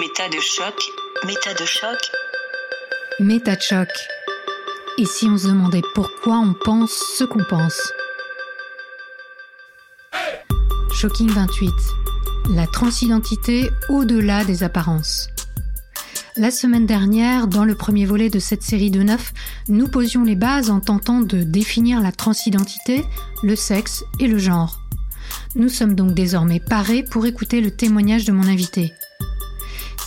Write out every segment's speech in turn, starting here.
Méta de choc. Méta de choc. Méta de choc. Et si on se demandait pourquoi on pense ce qu'on pense? Shocking 28. La transidentité au-delà des apparences. La semaine dernière, dans le premier volet de cette série de neuf, nous posions les bases en tentant de définir la transidentité, le sexe et le genre. Nous sommes donc désormais parés pour écouter le témoignage de mon invité.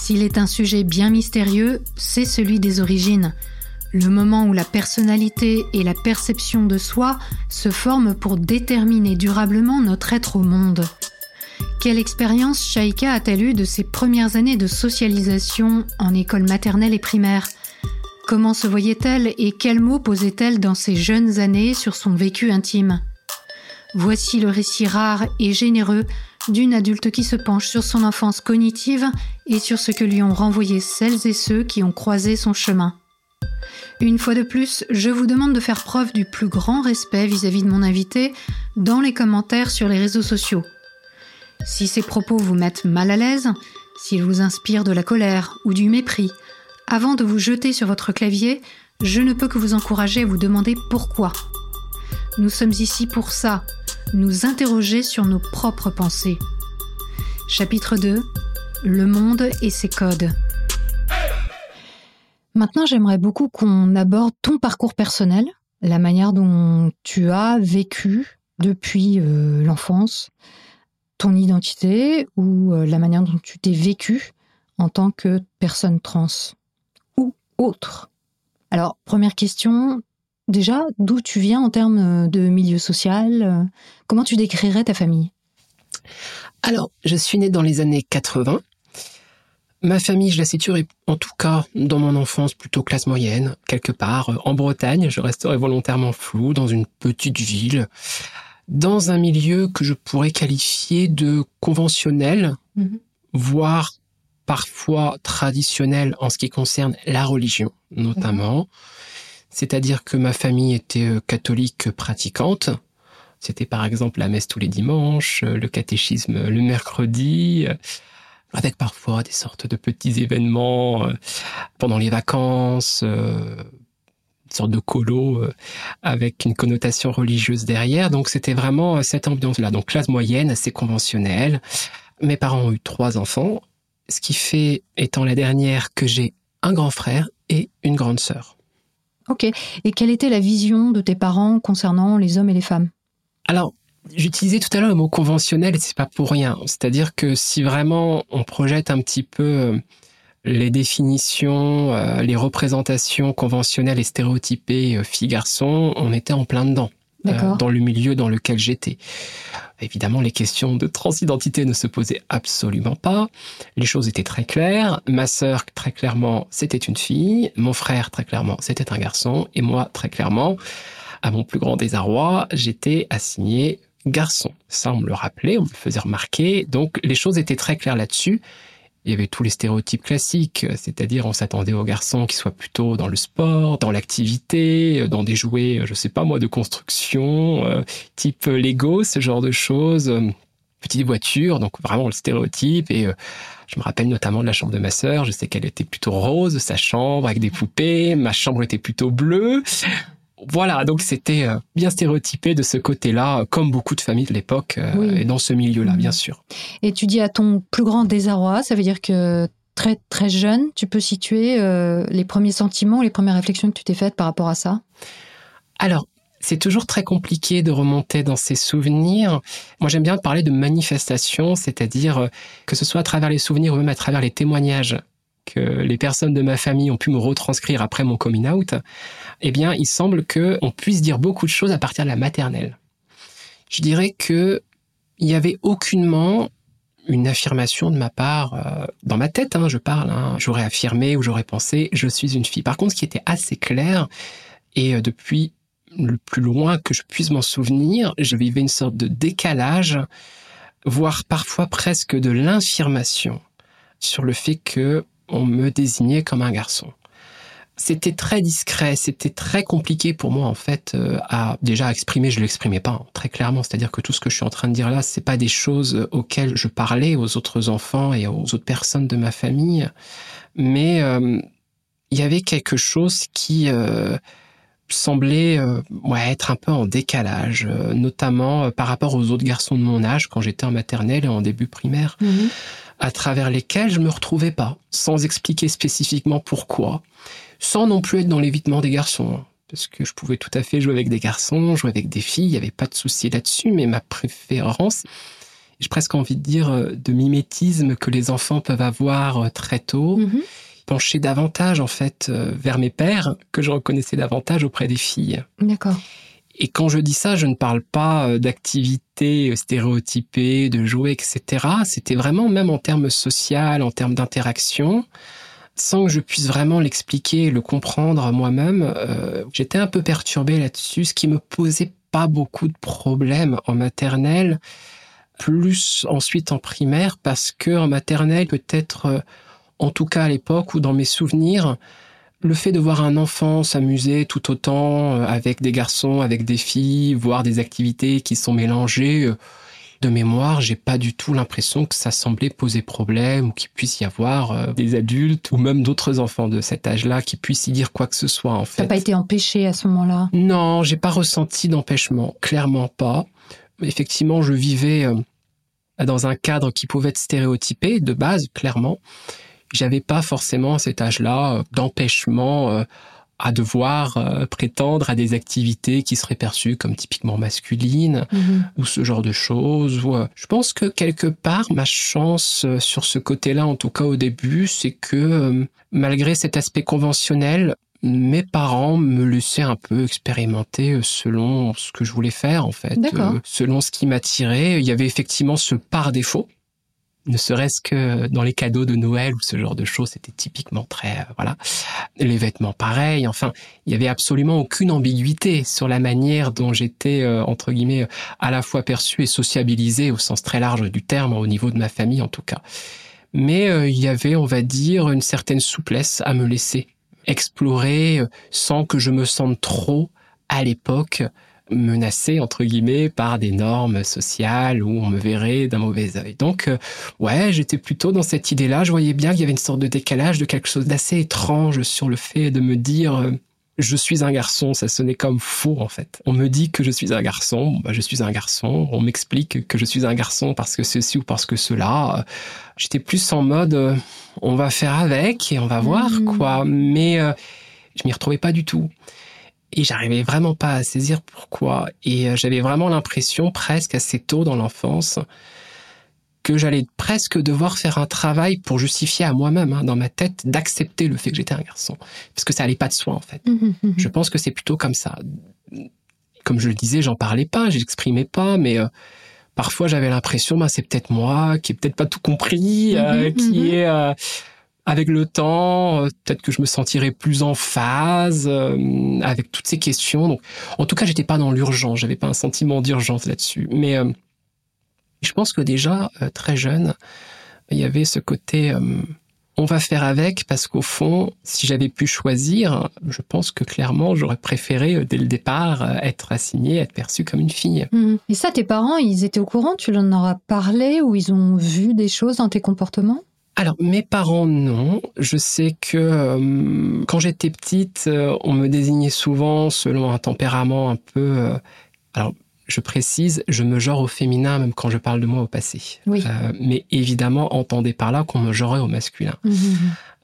S'il est un sujet bien mystérieux, c'est celui des origines, le moment où la personnalité et la perception de soi se forment pour déterminer durablement notre être au monde. Quelle expérience Shaika a-t-elle eue de ses premières années de socialisation en école maternelle et primaire? Comment se voyait-elle et quels mots posait-elle dans ses jeunes années sur son vécu intime? Voici le récit rare et généreux d'une adulte qui se penche sur son enfance cognitive et sur ce que lui ont renvoyé celles et ceux qui ont croisé son chemin. Une fois de plus, je vous demande de faire preuve du plus grand respect vis-à-vis de mon invité dans les commentaires sur les réseaux sociaux. Si ces propos vous mettent mal à l'aise, s'ils vous inspirent de la colère ou du mépris, avant de vous jeter sur votre clavier, je ne peux que vous encourager à vous demander pourquoi. Nous sommes ici pour ça, nous interroger sur nos propres pensées. Chapitre 2 Le monde et ses codes. Maintenant, j'aimerais beaucoup qu'on aborde ton parcours personnel, la manière dont tu as vécu depuis euh, l'enfance, ton identité ou euh, la manière dont tu t'es vécu en tant que personne trans ou autre. Alors, première question, Déjà, d'où tu viens en termes euh, de milieu social euh, Comment tu décrirais ta famille? Alors, je suis né dans les années 80. Ma famille, je la situerai en tout cas dans mon enfance plutôt classe moyenne, quelque part euh, en Bretagne. Je resterai volontairement flou, dans une petite ville, dans un milieu que je pourrais qualifier de conventionnel, mhm. voire parfois traditionnel en ce qui concerne la religion, notamment. C'est-à-dire que ma famille était euh, catholique pratiquante. C'était par exemple la messe tous les dimanches, euh, le catéchisme le mercredi, euh, avec parfois des sortes de petits événements pendant les vacances, une sorte de colo avec une connotation religieuse derrière. Donc c'était vraiment cette ambiance-là. Donc classe moyenne, assez conventionnelle. Mes parents ont eu trois enfants, ce qui fait, étant la dernière, que j'ai un grand frère et une grande sœur. Ok. Et quelle était la vision de tes parents concernant les hommes et les femmes? Alors, j'utilisais tout à l'heure le mot conventionnel et c'est pas pour rien. C'est-à-dire que si vraiment on projette un petit peu euh, les définitions, euh, les représentations conventionnelles et stéréotypées euh, filles-garçons, on était en plein dedans. Dans le milieu dans lequel j'étais. Évidemment, les questions de transidentité ne se posaient absolument pas. Les choses étaient très claires. Ma sœur, très clairement, c'était une fille. Mon frère, très clairement, c'était un garçon. Et moi, très clairement, à mon plus grand désarroi, j'étais assigné garçon. Ça, on me le rappelait, on me le faisait remarquer. Donc, les choses étaient très claires là-dessus il y avait tous les stéréotypes classiques, c'est-à-dire on s'attendait aux garçons qui soient plutôt dans le sport, dans l'activité, dans des jouets, je sais pas moi, de construction, euh, type Lego, ce genre de choses, euh, petites voitures, donc vraiment le stéréotype. Et euh, je me rappelle notamment de la chambre de ma sœur, je sais qu'elle était plutôt rose, sa chambre avec des poupées, ma chambre était plutôt bleue. Voilà, donc c'était euh, bien stéréotypé de ce côté-là, comme beaucoup de familles de l'époque, euh, et dans ce milieu-là, bien sûr. Et tu dis à ton plus grand désarroi, ça veut dire que très très jeune, tu peux situer euh, les premiers sentiments, les premières réflexions que tu t'es faites par rapport à ça? Alors, c'est toujours très compliqué de remonter dans ces souvenirs. Moi, j'aime bien parler de manifestations, c'est-à-dire que ce soit à travers les souvenirs ou même à travers les témoignages que les personnes de ma famille ont pu me retranscrire après mon coming out, eh bien, il semble qu'on puisse dire beaucoup de choses à partir de la maternelle. Je dirais que il n'y avait aucunement une affirmation de ma part euh, dans ma tête, hein, je parle. Hein, j'aurais affirmé ou j'aurais pensé je suis une fille. Par contre, ce qui était assez clair et euh, depuis le plus loin que je puisse m'en souvenir, je vivais une sorte de décalage, voire parfois presque de l'infirmation sur le fait que on me désignait comme un garçon. C'était très discret, c'était très compliqué pour moi en fait euh, à déjà exprimer, je l'exprimais pas hein, très clairement, c'est-à-dire que tout ce que je suis en train de dire là, c'est pas des choses auxquelles je parlais aux autres enfants et aux autres personnes de ma famille, mais euh, il y avait quelque chose qui euh, semblait ouais, être un peu en décalage, notamment par rapport aux autres garçons de mon âge quand j'étais en maternelle et en début primaire. Mhm. à travers lesquels je me retrouvais pas, sans expliquer spécifiquement pourquoi sans non plus être dans l'évitement des garçons. hein. Parce que je pouvais tout à fait jouer avec des garçons, jouer avec des filles, il n'y avait pas de souci là-dessus, mais ma préférence, j'ai presque envie de dire, euh, de mimétisme que les enfants peuvent avoir euh, très tôt, Mhm. pencher davantage en fait euh, vers mes pères, que je reconnaissais davantage auprès des filles. D'accord. Et quand je dis ça, je ne parle pas d'activités stéréotypées, de jouer, etc. C'était vraiment même en termes social, en termes d'interaction, sans que je puisse vraiment l'expliquer, le comprendre moi-même. euh, J'étais un peu perturbé là-dessus, ce qui me posait pas beaucoup de problèmes en maternelle, plus ensuite en primaire, parce que en maternelle, peut-être, euh, en tout cas à l'époque ou dans mes souvenirs, le fait de voir un enfant s'amuser tout autant euh, avec des garçons, avec des filles, voir des activités qui sont mélangées, euh, de mémoire, j'ai pas du tout l'impression que ça semblait poser problème ou qu'il puisse y avoir euh, des adultes ou même d'autres enfants de cet âge-là qui puissent y dire quoi que ce soit en fait. T'as pas été empêché à ce moment-là? Non, j'ai pas ressenti d'empêchement, clairement pas. Effectivement, je vivais euh, dans un cadre qui pouvait être stéréotypé de base, clairement. J'avais pas forcément à cet âge-là euh, d'empêchement à devoir euh, prétendre à des activités qui seraient perçues comme typiquement masculines Mhm. ou ce genre de choses. Ou, euh, je pense que quelque part, ma chance euh, sur ce côté-là, en tout cas au début, c'est que malgré cet aspect conventionnel, mes parents me laissaient un peu expérimenter selon ce que je voulais faire, en fait, selon ce qui m'attirait. Il y avait effectivement ce par défaut. Ne serait-ce que dans les cadeaux de Noël ou ce genre de choses, c'était typiquement très, euh, voilà. Les vêtements pareils. Enfin, il y avait absolument aucune ambiguïté sur la manière dont j'étais, euh, entre guillemets, à la fois perçu et sociabilisé au sens très large du terme, au niveau de ma famille en tout cas. Mais euh, il y avait, on va dire, une certaine souplesse à me laisser explorer sans que je me sente trop, à l'époque, menacé, entre guillemets, par des normes sociales où on me verrait d'un mauvais œil. Donc, euh, ouais, j'étais plutôt dans cette idée-là. Je voyais bien qu'il y avait une sorte de décalage, de quelque chose d'assez étrange sur le fait de me dire... euh, je suis un garçon, ça sonnait comme faux en fait. On me dit que je suis un garçon, bah, je suis un garçon. On m'explique que je suis un garçon parce que ceci ou parce que cela. Euh, J'étais plus en mode, euh, on va faire avec et on va voir Mhm. quoi. Mais je m'y retrouvais pas du tout. Et j'arrivais vraiment pas à saisir pourquoi. Et euh, j'avais vraiment l'impression, presque assez tôt dans l'enfance, que j'allais presque devoir faire un travail pour justifier à moi-même, hein, dans ma tête, d'accepter le fait que j'étais un garçon. Parce que ça allait pas de soi, en fait. Mhm, mhm. Je pense que c'est plutôt comme ça. Comme je le disais, j'en parlais pas, j'exprimais pas, mais euh, parfois j'avais l'impression, ben, c'est peut-être moi qui ai peut-être pas tout compris, euh, qui est euh, avec le temps, euh, peut-être que je me sentirais plus en phase euh, avec toutes ces questions. Donc, en tout cas, j'étais pas dans l'urgence, j'avais pas un sentiment d'urgence là-dessus. Mais euh, je pense que déjà euh, très jeune, il y avait ce côté euh, on va faire avec parce qu'au fond, si j'avais pu choisir, je pense que clairement, j'aurais préféré euh, dès le départ être assigné, être perçu comme une fille. Mhm. Et ça, tes parents, ils étaient au courant? Tu leur en as parlé ou ils ont vu des choses dans tes comportements? Alors, mes parents, non. Je sais que euh, quand j'étais petite, euh, on me désignait souvent selon un tempérament un peu... euh, alors, je précise, je me genre au féminin même quand je parle de moi au passé. Oui. Euh, mais évidemment, entendez par là qu'on me genrait au masculin. Mhm, mhm.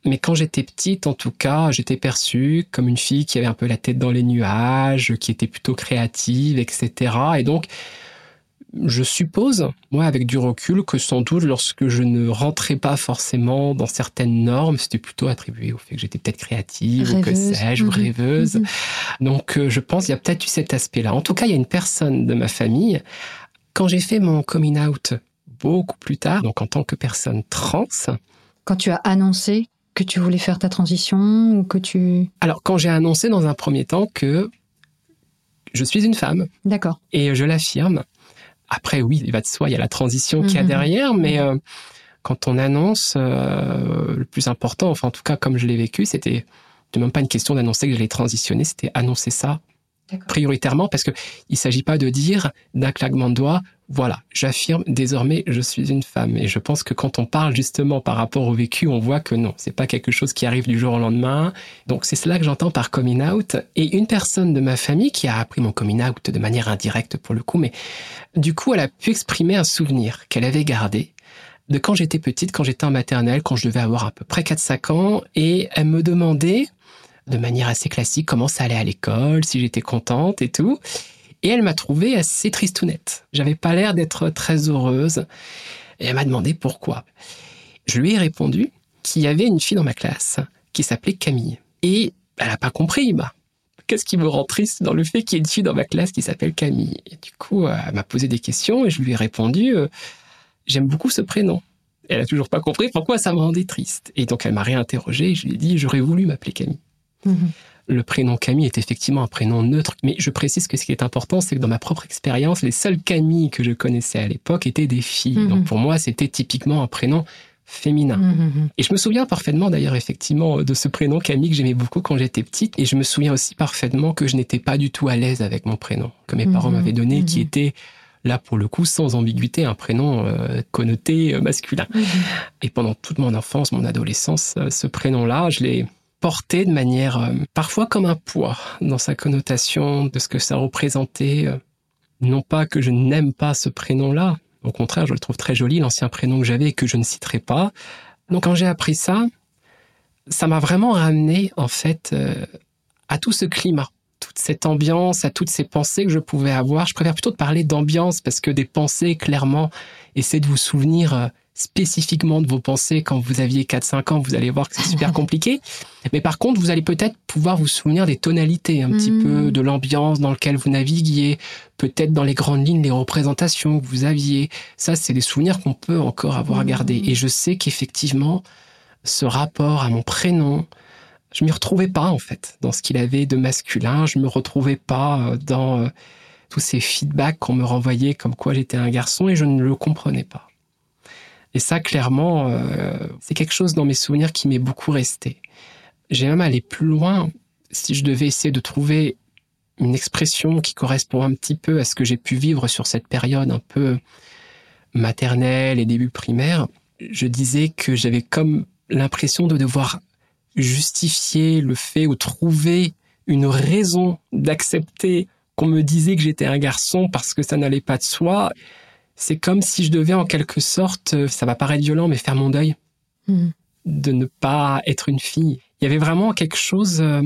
Mais quand j'étais petite, en tout cas, j'étais perçue comme une fille qui avait un peu la tête dans les nuages, qui était plutôt créative, etc. Et donc, je suppose, moi, avec du recul, que sans doute, lorsque je ne rentrais pas forcément dans certaines normes, c'était plutôt attribué au fait que j'étais peut-être créative, ou que Rêveuse. sais-je, ou Mhm. rêveuse. Mhm. Donc, euh, je pense qu'il y a peut-être eu cet aspect-là. En tout cas, il y a une personne de ma famille, quand j'ai fait mon coming out beaucoup plus tard, donc en tant que personne trans, Quand tu as annoncé que tu voulais faire ta transition ou que tu... Alors, quand j'ai annoncé dans un premier temps que je suis une femme, D'accord. et je l'affirme, après, oui, il va de soi, il y a la transition qu'il y a Mhm. derrière, mais euh, quand on annonce, euh, le plus important, enfin en tout cas comme je l'ai vécu, c'était C'était même pas une question d'annoncer que j'allais transitionner, c'était annoncer ça prioritairement parce que il s'agit pas de dire d'un claquement de doigts, voilà, j'affirme désormais je suis une femme. Et je pense que quand on parle justement par rapport au vécu, on voit que non, c'est pas quelque chose qui arrive du jour au lendemain. Donc c'est cela que j'entends par coming out. Et une personne de ma famille qui a appris mon coming out de manière indirecte pour le coup, mais du coup elle a pu exprimer un souvenir qu'elle avait gardé de quand j'étais petite, quand j'étais en maternelle, quand je devais avoir à peu près 4-5 ans, et elle me demandait de manière assez classique comment ça allait à l'école, si j'étais contente et tout. Et elle m'a trouvé assez tristounette. J'avais pas l'air d'être très heureuse. Et elle m'a demandé pourquoi. Je lui ai répondu qu'il y avait une fille dans ma classe qui s'appelait Camille. Et elle a pas compris. Bah, qu'est-ce qui me rend triste dans le fait qu'il y ait une fille dans ma classe qui s'appelle Camille? Et du coup, elle m'a posé des questions et je lui ai répondu euh, j'aime beaucoup ce prénom. Elle a toujours pas compris pourquoi ça me rendait triste. Et donc elle m'a réinterrogé et je lui ai dit j'aurais voulu m'appeler Camille. Mhm. Le prénom Camille est effectivement un prénom neutre, mais je précise que ce qui est important, c'est que dans ma propre expérience, les seules Camille que je connaissais à l'époque étaient des filles. Mhm. Donc pour moi, c'était typiquement un prénom féminin. Mhm, et je me souviens parfaitement d'ailleurs effectivement de ce prénom Camille que j'aimais beaucoup quand j'étais petite. Et je me souviens aussi parfaitement que je n'étais pas du tout à l'aise avec mon prénom que mes parents m'avaient donné, qui était là pour le coup sans ambiguïté un prénom euh, connoté euh, masculin. Et pendant toute mon enfance, mon adolescence, euh, ce prénom-là, je l'ai porté de manière euh, parfois comme un poids dans sa connotation de ce que ça représentait. Euh, non pas que je n'aime pas ce prénom-là, au contraire, je le trouve très joli, l'ancien prénom que j'avais et que je ne citerai pas. Donc quand j'ai appris ça, ça m'a vraiment ramené en fait euh, à tout ce climat, toute cette ambiance, à toutes ces pensées que je pouvais avoir. Je préfère plutôt de parler d'ambiance parce que des pensées, clairement, essayer de vous souvenir spécifiquement de vos pensées quand vous aviez 4-5 ans, vous allez voir que c'est super compliqué. Mais par contre, vous allez peut-être pouvoir vous souvenir des tonalités, un petit peu mm. de l'ambiance dans laquelle vous naviguiez, peut-être dans les grandes lignes, les représentations que vous aviez. Ça, c'est des souvenirs qu'on peut encore avoir à garder. Mm. Et je sais qu'effectivement, ce rapport à mon prénom, je m'y retrouvais pas en fait dans ce qu'il avait de masculin. Je me retrouvais pas euh, dans euh, tous ces feedbacks qu'on me renvoyait comme quoi j'étais un garçon et je ne le comprenais pas. Et ça, clairement, euh, c'est quelque chose dans mes souvenirs qui m'est beaucoup resté. J'ai même allé plus loin. Si je devais essayer de trouver une expression qui correspond un petit peu à ce que j'ai pu vivre sur cette période un peu maternelle et début primaire, je disais que j'avais comme l'impression de devoir justifier le fait ou trouver une raison d'accepter qu'on me disait que j'étais un garçon parce que ça n'allait pas de soi c'est comme si je devais en quelque sorte, euh, ça va paraître violent, mais faire mon deuil hmm. de ne pas être une fille. Il y avait vraiment quelque chose, euh,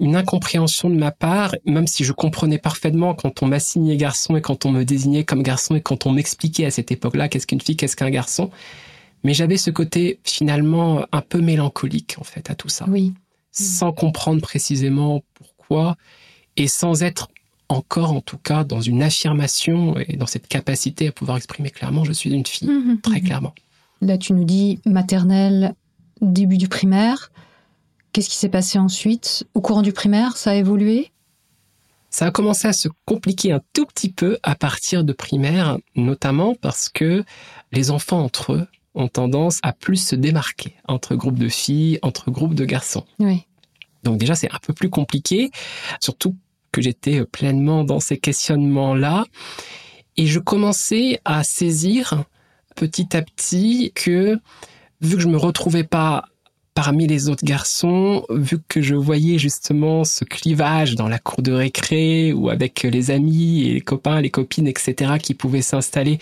une incompréhension de ma part, même si je comprenais parfaitement quand on m'assignait garçon et quand on me désignait comme garçon et quand on m'expliquait à cette époque-là qu'est-ce qu'une fille, qu'est-ce qu'un garçon. Mais j'avais ce côté finalement un peu mélancolique en fait à tout ça. Oui. Sans comprendre précisément pourquoi et sans être encore en tout cas dans une affirmation et dans cette capacité à pouvoir exprimer clairement je suis une fille, mhm, très clairement. Là tu nous dis maternelle, début du primaire. Qu'est-ce qui s'est passé ensuite? Au courant du primaire, ça a évolué? Ça a commencé à se compliquer un tout petit peu à partir de primaire, notamment parce que les enfants entre eux ont tendance à plus se démarquer entre groupes de filles, entre groupes de garçons. Oui. Donc déjà, c'est un peu plus compliqué, surtout que j'étais pleinement dans ces questionnements-là. Et je commençais à saisir petit à petit que, vu que je me retrouvais pas parmi les autres garçons, vu que je voyais justement ce clivage dans la cour de récré ou avec les amis et les copains, les copines, etc., qui pouvaient s'installer,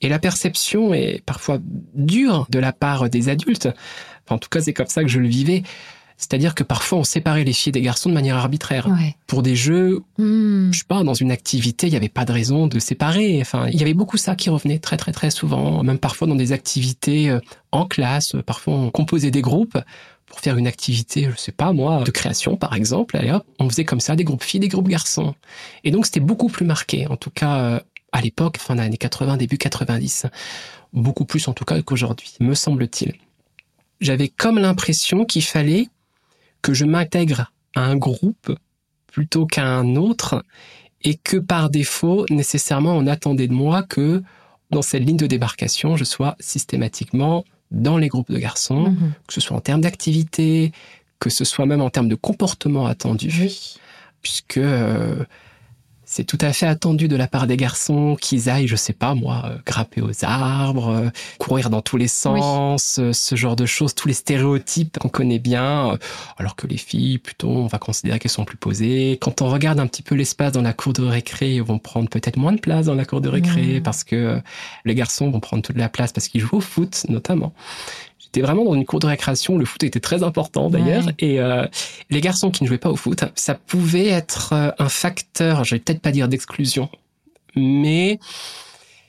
et la perception est parfois dure de la part des adultes, en tout cas c'est comme ça que je le vivais, c'est-à-dire que parfois on séparait les filles des garçons de manière arbitraire. Pour des jeux, hmm. je sais pas, dans une activité, il n'y avait pas de raison de séparer. Enfin, il y avait beaucoup ça qui revenait très très très souvent, même parfois dans des activités euh, en classe. Parfois on composait des groupes pour faire une activité, je sais pas moi, de création par exemple. Allez hop, on faisait comme ça des groupes filles, des groupes garçons. Et donc c'était beaucoup plus marqué, en tout cas euh, à l'époque, fin des années 80, début 90. Beaucoup plus en tout cas qu'aujourd'hui, me semble-t-il. J'avais comme l'impression qu'il fallait que je m'intègre à un groupe plutôt qu'à un autre et que par défaut, nécessairement, on attendait de moi que dans cette ligne de débarcation, je sois systématiquement dans les groupes de garçons, mhm. que ce soit en termes d'activité, que ce soit même en termes de comportement attendu, puisque euh, c'est tout à fait attendu de la part des garçons qu'ils aillent, je sais pas moi, euh, grimper aux arbres, euh, courir dans tous les sens, euh, ce genre de choses, tous les stéréotypes qu'on connaît bien, alors que les filles, plutôt, on va considérer qu'elles sont plus posées. Quand on regarde un petit peu l'espace dans la cour de récré, ils vont prendre peut-être moins de place dans la cour de récré parce que les garçons vont prendre toute la place parce qu'ils jouent au foot, notamment. J'étais vraiment dans une cour de récréation. Le foot était très important d'ailleurs. Et euh, les garçons qui ne jouaient pas au foot, ça pouvait être euh, un facteur, je vais peut-être pas dire d'exclusion, mais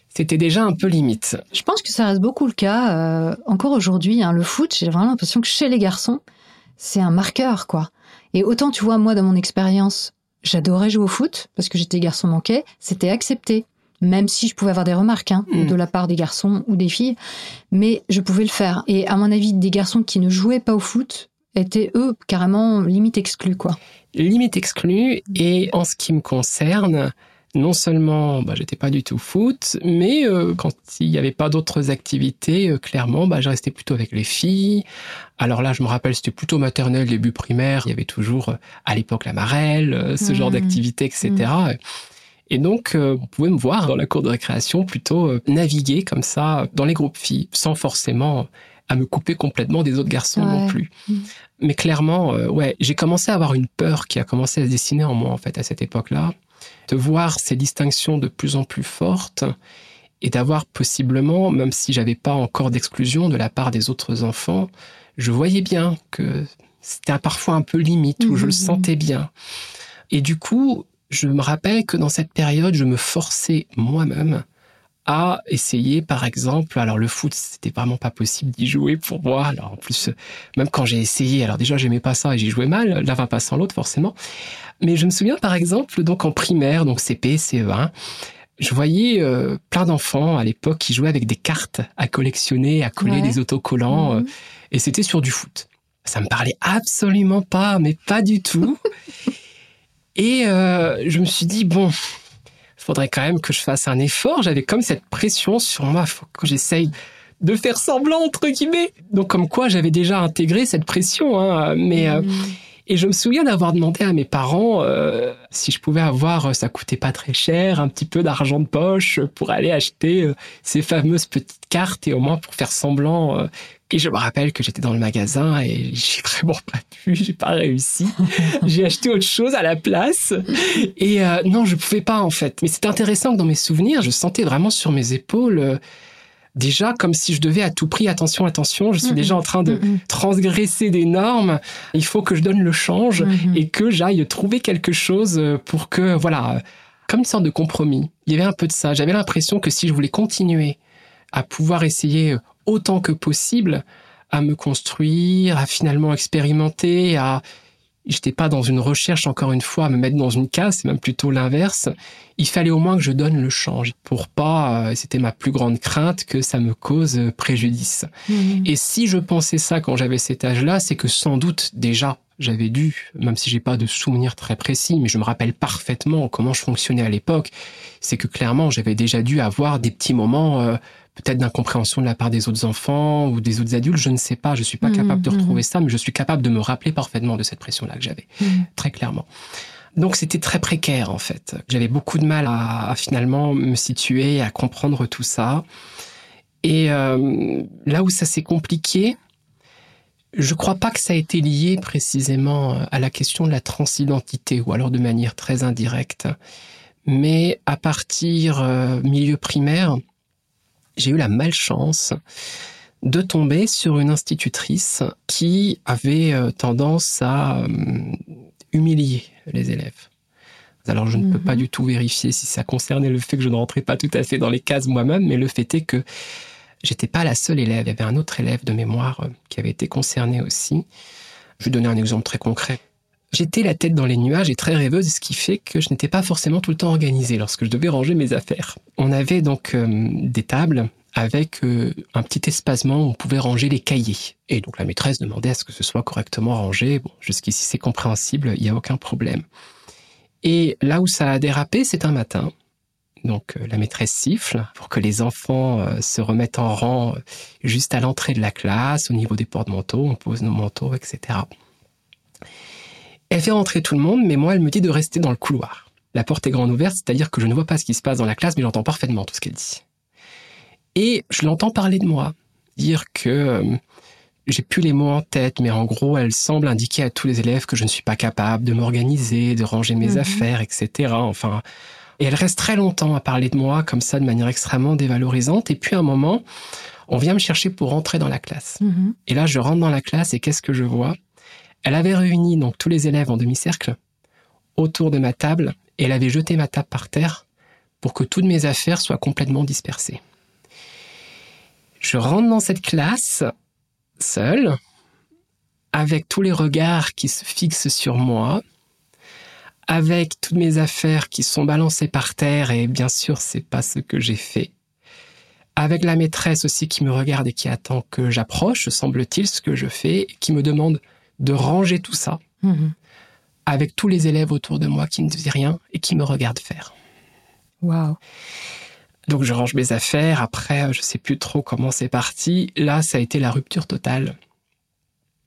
c'était déjà un peu limite. Je pense que ça reste beaucoup le cas. Euh, encore aujourd'hui, hein, le foot, j'ai vraiment l'impression que chez les garçons, c'est un marqueur, quoi. Et autant, tu vois, moi, dans mon expérience, j'adorais jouer au foot parce que j'étais garçon manqué, c'était accepté même si je pouvais avoir des remarques hein, mm. de la part des garçons ou des filles, mais je pouvais le faire. Et à mon avis, des garçons qui ne jouaient pas au foot étaient eux carrément limite exclus, quoi. Limite exclus. Et en ce qui me concerne, non seulement bah, j'étais pas du tout foot, mais euh, quand il n'y avait pas d'autres activités, euh, clairement, bah, je restais plutôt avec les filles. Alors là, je me rappelle, c'était plutôt maternelle, début primaire. Il y avait toujours, euh, à l'époque, la marelle, ce genre mm. d'activité, etc. Et donc, euh, vous pouvez me voir dans la cour de récréation plutôt euh, naviguer comme ça dans les groupes filles, sans forcément à me couper complètement des autres garçons non plus. Mm. Mais clairement, euh, ouais, j'ai commencé à avoir une peur qui a commencé à se dessiner en moi en fait à cette époque-là, de voir ces distinctions de plus en plus fortes et d'avoir possiblement, même si j'avais pas encore d'exclusion de la part des autres enfants, je voyais bien que c'était parfois un peu limite, où je le mm-hmm. sentais bien. Et du coup, je me rappelle que dans cette période, je me forçais moi-même à essayer, par exemple, alors le foot, c'était vraiment pas possible d'y jouer pour moi. Alors en plus, même quand j'ai essayé, alors déjà j'aimais pas ça et j'y jouais mal, l'un va pas sans l'autre forcément. Mais je me souviens par exemple, donc en primaire, donc CP, CE1, je voyais euh, plein d'enfants à l'époque qui jouaient avec des cartes à collectionner, à coller des autocollants, mhm. euh, et c'était sur du foot. Ça me parlait absolument pas, mais pas du tout. Et euh, je me suis dit, bon, il faudrait quand même que je fasse un effort. J'avais comme cette pression sur moi, il faut que j'essaye de faire semblant, entre guillemets. Donc comme quoi j'avais déjà intégré cette pression. Hein, mais... Euh, mmh. et je me souviens d'avoir demandé à mes parents euh, si je pouvais avoir, ça coûtait pas très cher, un petit peu d'argent de poche pour aller acheter ces fameuses petites cartes et au moins pour faire semblant et je me rappelle que j'étais dans le magasin et j'ai vraiment pas pu, j'ai pas réussi. j'ai acheté autre chose à la place. Et euh, non, je pouvais pas en fait. Mais c'est intéressant que dans mes souvenirs, je sentais vraiment sur mes épaules euh, déjà comme si je devais à tout prix attention attention je suis déjà en train de transgresser des normes il faut que je donne le change et que j'aille trouver quelque chose euh, pour que voilà comme une sorte de compromis il y avait un peu de ça j'avais l'impression que si je voulais continuer à pouvoir essayer autant que possible à me construire, à finalement expérimenter, à j'étais pas dans une recherche encore une fois à me mettre dans une case, c'est même plutôt l'inverse. Il fallait au moins que je donne le change pour pas, euh, c'était ma plus grande crainte que ça me cause préjudice. Mmh. Et si je pensais ça quand j'avais cet âge-là, c'est que sans doute déjà j'avais dû, même si j'ai pas de souvenirs très précis, mais je me rappelle parfaitement comment je fonctionnais à l'époque, c'est que clairement j'avais déjà dû avoir des petits moments euh, peut-être d'incompréhension de la part des autres enfants ou des autres adultes, je ne sais pas, je suis pas mmh, capable de mmh. retrouver ça, mais je suis capable de me rappeler parfaitement de cette pression-là que j'avais, mmh. très clairement. Donc c'était très précaire en fait. J'avais beaucoup de mal à, finalement me situer, à comprendre tout ça. Et euh, là où ça s'est compliqué, je crois pas que ça a été lié précisément à la question de la transidentité ou alors de manière très indirecte. Mais à partir euh, milieu primaire, j'ai eu la malchance de tomber sur une institutrice qui avait euh, tendance à euh, humilier les élèves. Alors je ne peux pas mhm. du tout vérifier si ça concernait le fait que je ne rentrais pas tout à fait dans les cases moi-même, mais le fait est que j'étais pas la seule élève. Il y avait un autre élève de mémoire euh, qui avait été concerné aussi. Je vais donner un exemple très concret. J'étais la tête dans les nuages et très rêveuse, ce qui fait que je n'étais pas forcément tout le temps organisée lorsque je devais ranger mes affaires. On avait donc euh, des tables avec euh, un petit espacement où on pouvait ranger les cahiers. Et donc la maîtresse demandait à ce que ce soit correctement rangé. Bon, jusqu'ici c'est compréhensible, il n'y a aucun problème. Et là où ça a dérapé, c'est un matin. Donc euh, la maîtresse siffle pour que les enfants se remettent en rang juste à l'entrée de la classe, au niveau des porte-manteaux, on pose nos manteaux, etc. Elle fait rentrer tout le monde, mais moi, elle me dit de rester dans le couloir. La porte est grande ouverte, c'est-à-dire que je ne vois pas ce qui se passe dans la classe, mais j'entends parfaitement tout ce qu'elle dit. Et je l'entends parler de moi, dire que euh, j'ai plus les mots en tête, mais en gros, elle semble indiquer à tous les élèves que je ne suis pas capable de m'organiser, de ranger mes Mhm. affaires, etc. Enfin, et elle reste très longtemps à parler de moi comme ça, de manière extrêmement dévalorisante. Et puis à un moment, on vient me chercher pour rentrer dans la classe. Mhm. Et là, je rentre dans la classe et qu'est-ce que je vois? Elle avait réuni donc tous les élèves en demi-cercle autour de ma table et elle avait jeté ma table par terre pour que toutes mes affaires soient complètement dispersées. Je rentre dans cette classe seule, avec tous les regards qui se fixent sur moi, avec toutes mes affaires qui sont balancées par terre et bien sûr, c'est pas ce que j'ai fait avec la maîtresse aussi qui me regarde et qui attend que j'approche, semble-t-il, ce que je fais, et qui me demande de ranger tout ça, Mhm. avec tous les élèves autour de moi qui ne disent rien et qui me regardent faire. Waouh. Donc je range mes affaires, après je sais plus trop comment c'est parti. Là, ça a été la rupture totale.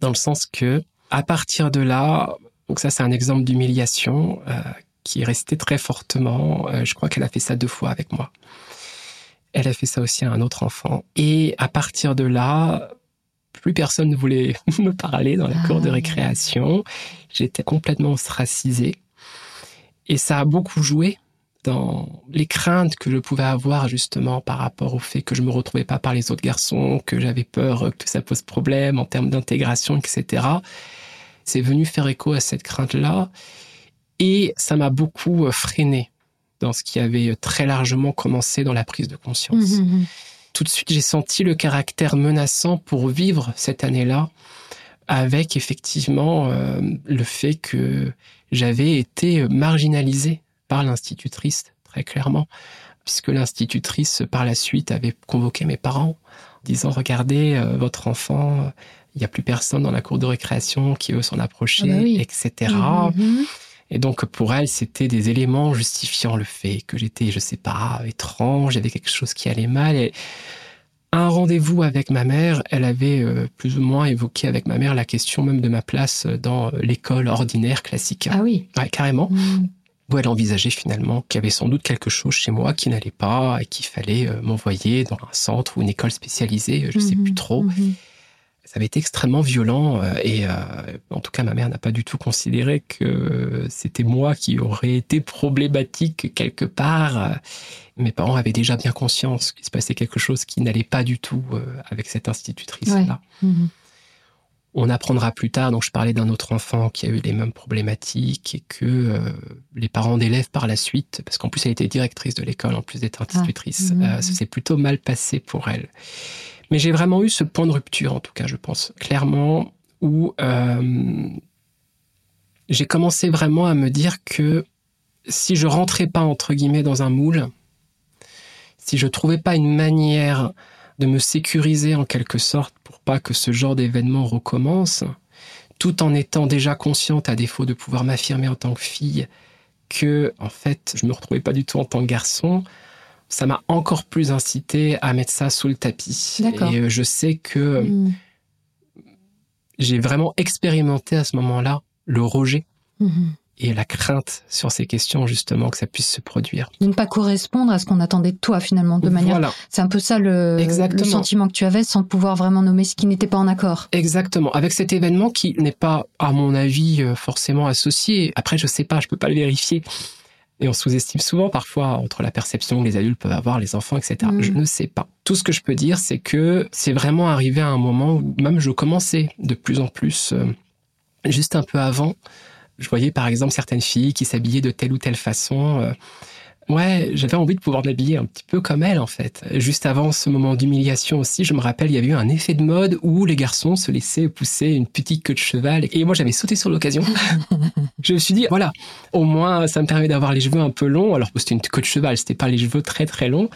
Dans le sens que, à partir de là, donc ça c'est un exemple d'humiliation euh, qui est resté très fortement. euh, je crois qu'elle a fait ça deux fois avec moi. Elle a fait ça aussi à un autre enfant. Et à partir de là, plus personne ne voulait me parler dans la cour de Ah. récréation. J'étais complètement ostracisé. Et ça a beaucoup joué dans les craintes que je pouvais avoir justement par rapport au fait que je me retrouvais pas par les autres garçons, que j'avais peur que ça pose problème en termes d'intégration, etc. C'est venu faire écho à cette crainte-là et ça m'a beaucoup euh, freiné dans ce qui avait très largement commencé dans la prise de conscience. Mhm. Tout de suite, j'ai senti le caractère menaçant pour vivre cette année-là avec effectivement euh, le fait que j'avais été marginalisé par l'institutrice, très clairement, puisque l'institutrice, par la suite, avait convoqué mes parents, disant, regardez, euh, votre enfant, il n'y a plus personne dans la cour de récréation qui veut s'en approcher, Ah bah oui. etc. Mhm. Et donc, pour elle, c'était des éléments justifiant le fait que j'étais, je sais pas, étrange, il y avait quelque chose qui allait mal. Et un rendez-vous avec ma mère, elle avait euh, plus ou moins évoqué avec ma mère la question même de ma place dans euh, l'école ordinaire classique. Ah oui. Ouais, carrément. Mhm. Où elle envisageait finalement qu'il y avait sans doute quelque chose chez moi qui n'allait pas et qu'il fallait euh, m'envoyer dans un centre ou une école spécialisée, je sais Mhm. plus trop. Mhm. Ça avait été extrêmement violent euh, et euh, en tout cas ma mère n'a pas du tout considéré que c'était moi qui aurais été problématique quelque part. Mes parents avaient déjà bien conscience qu'il se passait quelque chose qui n'allait pas du tout euh, avec cette institutrice-là. Mhm. On apprendra plus tard, donc je parlais d'un autre enfant qui a eu les mêmes problématiques et que euh, les parents d'élèves par la suite, parce qu'en plus elle était directrice de l'école en plus d'être institutrice, mhm. euh, ça s'est plutôt mal passé pour elle. Mais j'ai vraiment eu ce point de rupture, en tout cas, je pense, clairement, où euh, j'ai commencé vraiment à me dire que si je rentrais pas, entre guillemets, dans un moule, si je trouvais pas une manière de me sécuriser en quelque sorte pour pas que ce genre d'événement recommence, tout en étant déjà consciente, à défaut de pouvoir m'affirmer en tant que fille, que en fait je me retrouvais pas du tout en tant que garçon, ça m'a encore plus incité à mettre ça sous le tapis. Et euh, je sais que Mhm. j'ai vraiment expérimenté à ce moment-là le rejet Mhm. et la crainte sur ces questions justement que ça puisse se produire. De ne pas correspondre à ce qu'on attendait de toi finalement, de manière. Voilà, C'est un peu ça le, le sentiment que tu avais sans pouvoir vraiment nommer ce qui n'était pas en accord. exactement. Avec cet événement qui n'est pas, à mon avis, euh, forcément associé. Après, je sais pas, je peux pas le vérifier. Et on sous-estime souvent parfois entre la perception que les adultes peuvent avoir, les enfants, etc. Je ne sais pas. Tout ce que je peux dire, c'est que c'est vraiment arrivé à un moment où même je commençais de plus en plus, euh, juste un peu avant, je voyais par exemple certaines filles qui s'habillaient de telle ou telle façon. euh, ouais, j'avais envie de pouvoir m'habiller un petit peu comme elles en fait. Juste avant ce moment d'humiliation aussi, je me rappelle, il y avait eu un effet de mode où les garçons se laissaient pousser une petite queue de cheval. Et moi, j'avais sauté sur l'occasion. je me suis dit, voilà, au moins, ça me permet d'avoir les cheveux un peu longs. Alors, c'était une queue de cheval, c'était pas les cheveux très très longs.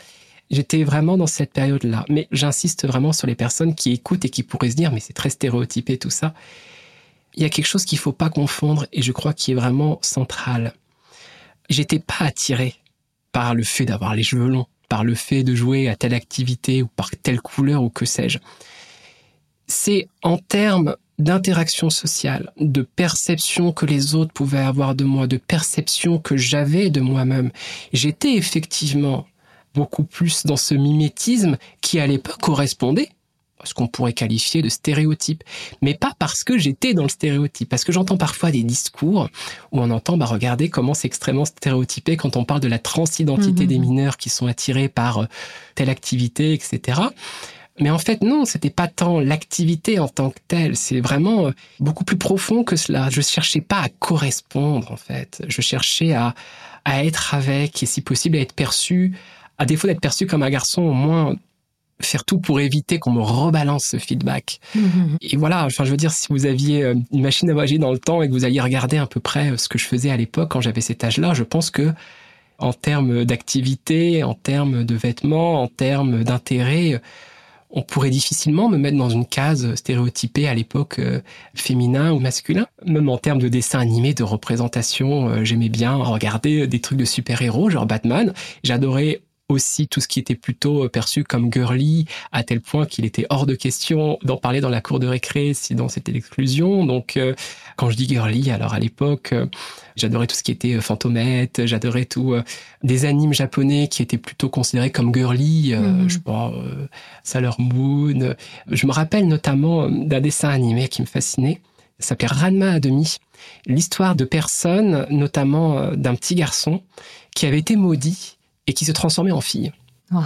J'étais vraiment dans cette période-là. Mais j'insiste vraiment sur les personnes qui écoutent et qui pourraient se dire, mais c'est très stéréotypé tout ça. Il y a quelque chose qu'il faut pas confondre et je crois qui est vraiment central. J'étais pas attiré par le fait d'avoir les cheveux longs, par le fait de jouer à telle activité ou par telle couleur ou que sais-je. C'est en termes d'interaction sociale, de perception que les autres pouvaient avoir de moi, de perception que j'avais de moi-même. J'étais effectivement beaucoup plus dans ce mimétisme qui à l'époque correspondait ce qu'on pourrait qualifier de stéréotype, mais pas parce que j'étais dans le stéréotype, parce que j'entends parfois des discours où on entend, bah regardez comment c'est extrêmement stéréotypé quand on parle de la transidentité mhm. des mineurs qui sont attirés par euh, telle activité, etc. Mais en fait, non, c'était pas tant l'activité en tant que telle. C'est vraiment euh, beaucoup plus profond que cela. Je cherchais pas à correspondre, en fait. Je cherchais à, à être avec et si possible à être perçu, à défaut d'être perçu comme un garçon, au moins faire tout pour éviter qu'on me rebalance ce feedback. Mhm. Et voilà, enfin, je veux dire, si vous aviez euh, une machine à voyager dans le temps et que vous alliez regarder à peu près euh, ce que je faisais à l'époque quand j'avais cet âge-là, je pense que en termes d'activité, en termes de vêtements, en termes d'intérêt, on pourrait difficilement me mettre dans une case stéréotypée à l'époque euh, féminin ou masculin. Même en termes de dessin animé, de représentation, j'aimais bien regarder des trucs de super-héros, genre Batman. J'adorais aussi tout ce qui était plutôt euh, perçu comme girly, à tel point qu'il était hors de question d'en parler dans la cour de récré, sinon c'était l'exclusion. Donc, euh, quand je dis girly, alors à l'époque, euh, j'adorais tout ce qui était fantomette, j'adorais tout des animes japonais qui étaient plutôt considérés comme girly, mhm. je sais pas, Sailor Moon. Je me rappelle notamment d'un dessin animé qui me fascinait. Ça s'appelait Ranma à demi. L'histoire de personnes, notamment d'un petit garçon, qui avait été maudit et qui se transformait en fille. Uh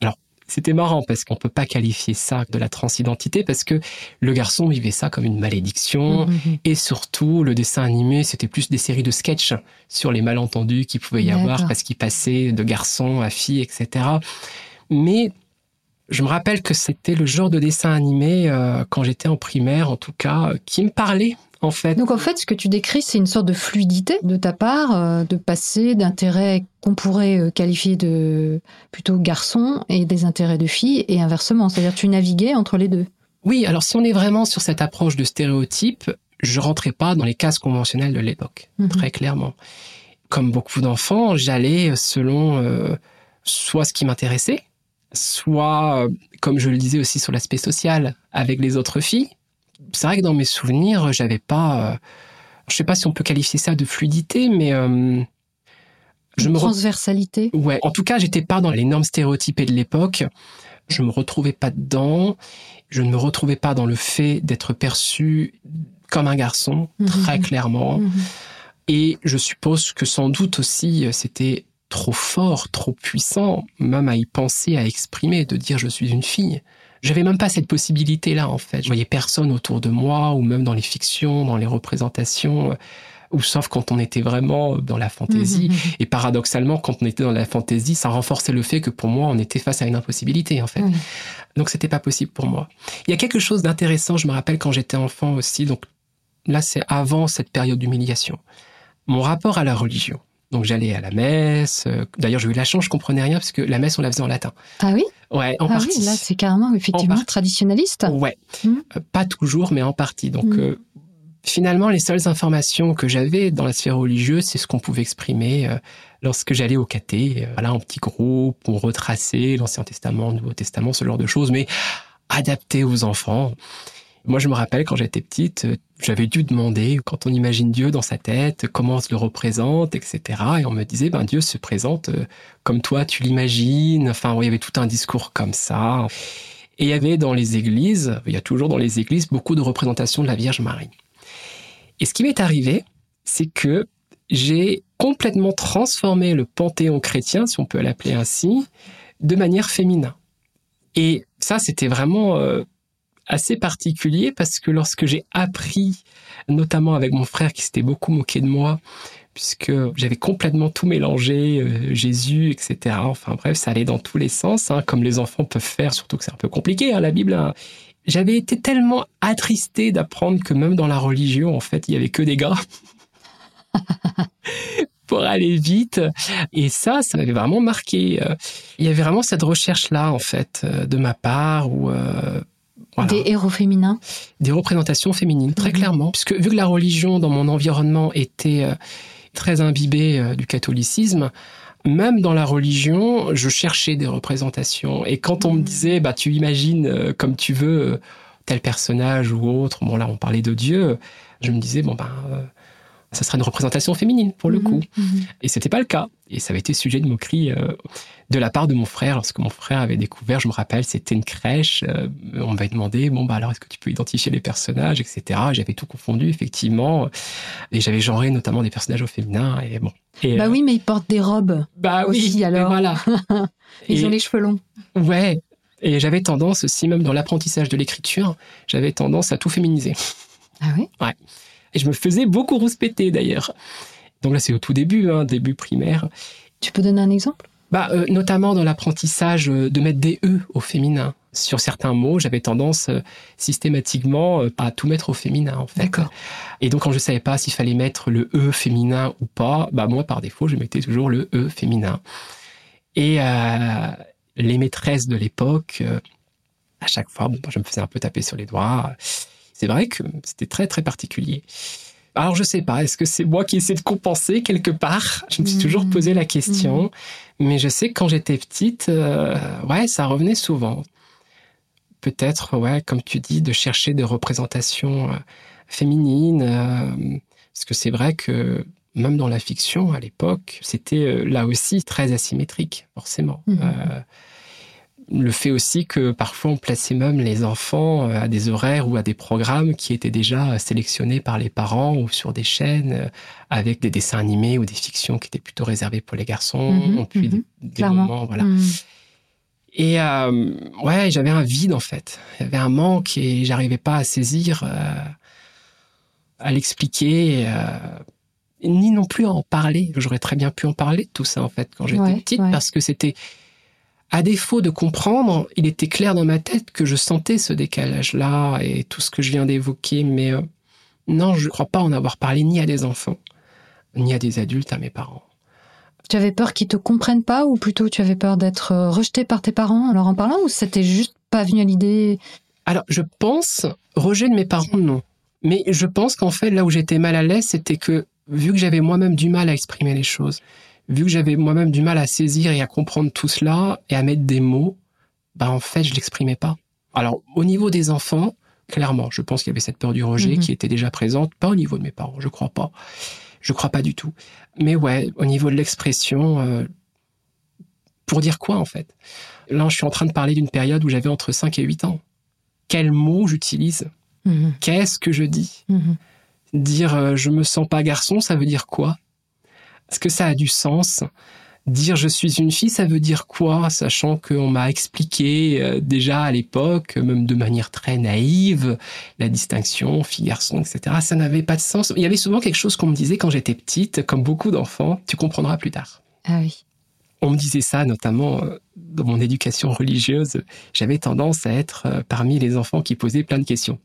Alors, c'était marrant parce qu'on peut pas qualifier ça de la transidentité parce que le garçon vivait ça comme une malédiction mm, mm, mm. et surtout le dessin animé c'était plus des séries de sketchs sur les malentendus qu'il pouvait y avoir parce qu'il passait de garçon à fille etc. Mais je me rappelle que c'était le genre de dessin animé euh, quand j'étais en primaire en tout cas qui me parlait en fait. Donc en fait, ce que tu décris, c'est une sorte de fluidité de ta part, euh, de passer d'intérêts qu'on pourrait euh, qualifier de plutôt garçon et des intérêts de filles et inversement. C'est-à-dire tu naviguais entre les deux. Oui, alors si on est vraiment sur cette approche de stéréotype, je rentrais pas dans les cases conventionnelles de l'époque, mhm. très clairement. Comme beaucoup d'enfants, j'allais selon euh, soit ce qui m'intéressait, soit, comme je le disais aussi sur l'aspect social, avec les autres filles, c'est vrai que dans mes souvenirs, j'avais pas. Euh, je sais pas si on peut qualifier ça de fluidité, mais. Euh, je me transversalité. Ouais. En tout cas, j'étais pas dans les normes stéréotypées de l'époque. Je me retrouvais pas dedans. Je ne me retrouvais pas dans le fait d'être perçu comme un garçon, mhm. très clairement. Mhm. Et je suppose que sans doute aussi, euh, c'était trop fort, trop puissant, même à y penser, à exprimer, de dire je suis une fille. J'avais même pas cette possibilité-là, en fait. Je voyais personne autour de moi, ou même dans les fictions, dans les représentations, euh, ou sauf quand on était vraiment dans la fantaisie. Mhm, mhm. Et paradoxalement, quand on était dans la fantaisie, ça renforçait le fait que pour moi, on était face à une impossibilité, en fait. Donc, Donc, c'était pas possible pour moi. Il y a quelque chose d'intéressant, je me rappelle quand j'étais enfant aussi, donc là, c'est avant cette période d'humiliation. Mon rapport à la religion. Donc j'allais à la messe. Euh, d'ailleurs, j'ai eu la chance, je comprenais rien parce que la messe, on la faisait en latin. Ah oui? Ouais, en ah partie. Oui, là, c'est carrément effectivement traditionnaliste. Ouais, mmh. euh, pas toujours, mais en partie. Donc mmh. euh, finalement, les seules informations que j'avais dans la sphère religieuse, c'est ce qu'on pouvait exprimer lorsque j'allais au caté, voilà, en petit groupe, pour retracer l'Ancien Testament, le Nouveau Testament, ce genre de choses, mais adapté aux enfants. Moi, je me rappelle quand j'étais petite, euh, j'avais dû demander, quand on imagine Dieu dans sa tête, comment on se le représente, etc. Et on me disait, ben Dieu se présente euh, comme toi, tu l'imagines. Enfin, il y avait tout un discours comme ça. Et il y avait dans les églises, il y a toujours dans les églises beaucoup de représentations de la Vierge Marie. Et ce qui m'est arrivé, c'est que j'ai complètement transformé le panthéon chrétien, si on peut l'appeler ainsi, de manière féminin. Et ça, c'était vraiment euh, assez particulier parce que lorsque j'ai appris, notamment avec mon frère qui s'était beaucoup moqué de moi, puisque j'avais complètement tout mélangé, euh, Jésus, etc. Enfin bref, ça allait dans tous les sens, hein, comme les enfants peuvent faire, surtout que c'est un peu compliqué, hein, la Bible. Hein. J'avais été tellement attristé d'apprendre que même dans la religion, en fait, il y avait que des gars. pour aller vite. Et ça, ça m'avait vraiment marqué. Euh, il y avait vraiment cette recherche-là, en fait, euh, de ma part, où des héros féminins Des représentations féminines, très mhm. clairement. Puisque vu que la religion dans mon environnement était euh, très imbibée euh, du catholicisme, même dans la religion, je cherchais des représentations. Et quand on me mhm. disait, bah, tu imagines euh, comme tu veux tel personnage ou autre, bon là on parlait de Dieu, je me disais bon ben euh, ça sera une représentation féminine pour le Mhm, coup. Et c'était pas le cas. Et ça avait été sujet de moquerie euh, de la part de mon frère lorsque mon frère avait découvert. Je me rappelle, c'était une crèche. euh, on m'avait demandé bon bah alors est-ce que tu peux identifier les personnages, etc. J'avais tout confondu effectivement, et j'avais genré notamment des personnages au féminin. Et bon. Et, Bah euh, oui, mais ils portent des robes. bah oui. aussi, et alors. Voilà. Ils Et- ont les cheveux longs. Ouais. Et j'avais tendance aussi, même dans l'apprentissage de l'écriture, j'avais tendance à tout féminiser. Ah oui Et je me faisais beaucoup rouspéter d'ailleurs. Donc là, c'est au tout début, hein, début primaire. Tu peux donner un exemple? Bah, euh, notamment dans l'apprentissage euh, de mettre des E au féminin. Sur certains mots, j'avais tendance euh, systématiquement euh, à tout mettre au féminin, en fait. D'accord. Et donc, quand je savais pas s'il fallait mettre le E féminin ou pas, bah, moi, par défaut, je mettais toujours le E féminin. Et euh, les maîtresses de l'époque, à chaque fois, bon, je me faisais un peu taper sur les doigts. C'est vrai que c'était très, très particulier. Alors, je sais pas, est-ce que c'est moi qui essaie de compenser quelque part? Je me suis toujours Mhm. posé la question. Mais je sais que quand j'étais petite, euh, ouais, ça revenait souvent. Peut-être, ouais, comme tu dis, de chercher des représentations euh, féminines. euh, parce que c'est vrai que même dans la fiction, à l'époque, c'était là aussi très asymétrique, forcément. Mhm. Le fait aussi que parfois on plaçait même les enfants euh, à des horaires ou à des programmes qui étaient déjà euh, sélectionnés par les parents ou sur des chaînes euh, avec des dessins animés ou des fictions qui étaient plutôt réservées pour les garçons, Mhm, puis mhm, des, moments, voilà. Mhm. Et euh, ouais, j'avais un vide en fait. Il y avait un manque et j'arrivais pas à saisir, euh, à l'expliquer, euh, ni non plus à en parler. J'aurais très bien pu en parler de tout ça en fait quand j'étais Ouais, petite ouais. parce que c'était, à défaut de comprendre, il était clair dans ma tête que je sentais ce décalage-là et tout ce que je viens d'évoquer. Mais euh, non, je crois pas en avoir parlé ni à des enfants, ni à des adultes, à mes parents. Tu avais peur qu'ils te comprennent pas ou plutôt tu avais peur d'être euh, rejeté par tes parents en leur en parlant ou c'était juste pas venu à l'idée? Alors, je pense, rejet de mes parents, non. Mais je pense qu'en fait, là où j'étais mal à l'aise, c'était que, vu que j'avais moi-même du mal à exprimer les choses, vu que j'avais moi-même du mal à saisir et à comprendre tout cela et à mettre des mots, bah, en fait, je l'exprimais pas. Alors, au niveau des enfants, clairement, je pense qu'il y avait cette peur du rejet Mhm. qui était déjà présente, pas au niveau de mes parents, je crois pas. Je crois pas du tout. Mais ouais, au niveau de l'expression, euh, pour dire quoi, en fait? Là, je suis en train de parler d'une période où j'avais entre 5 et 8 ans quels mots j'utilise? Mhm, Qu'est-ce que je dis? Mhm. Dire euh, je me sens pas garçon, ça veut dire quoi? Est-ce que ça a du sens? Dire je suis une fille, ça veut dire quoi? Sachant qu'on m'a expliqué euh, déjà à l'époque, même de manière très naïve, la distinction fille-garçon, etc. Ça n'avait pas de sens. Il y avait souvent quelque chose qu'on me disait quand j'étais petite, comme beaucoup d'enfants, tu comprendras plus tard. Ah oui. On me disait ça notamment euh, dans mon éducation religieuse. J'avais tendance à être euh, parmi les enfants qui posaient plein de questions.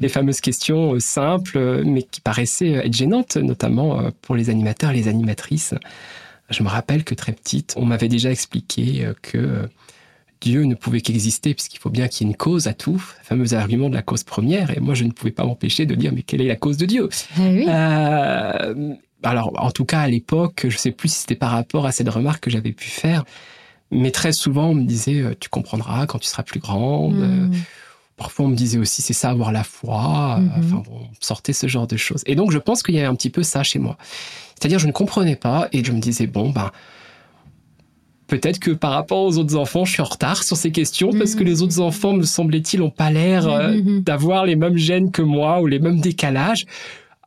Les fameuses questions euh, simples, euh, mais qui paraissaient euh, être gênantes, notamment pour les animateurs et les animatrices. Je me rappelle que très petite, on m'avait déjà expliqué que Dieu ne pouvait qu'exister puisqu'il faut bien qu'il y ait une cause à tout, le fameux argument de la cause première. Et moi, je ne pouvais pas m'empêcher de dire, mais quelle est la cause de Dieu? Ah oui. euh, alors, en tout cas, à l'époque, je sais plus si c'était par rapport à cette remarque que j'avais pu faire, mais très souvent, on me disait, tu comprendras quand tu seras plus grande. Mhm. Parfois, on me disait aussi, c'est ça, avoir la foi. Euh, Mhm. Enfin, bon, on sortait ce genre de choses. Et donc, je pense qu'il y avait un petit peu ça chez moi. C'est-à-dire, je ne comprenais pas et je me disais, bon, ben, peut-être que par rapport aux autres enfants, je suis en retard sur ces questions parce que Mhm. les autres enfants, me semblait-il, n'ont pas l'air euh, Mhm. d'avoir les mêmes gènes que moi ou les mêmes décalages.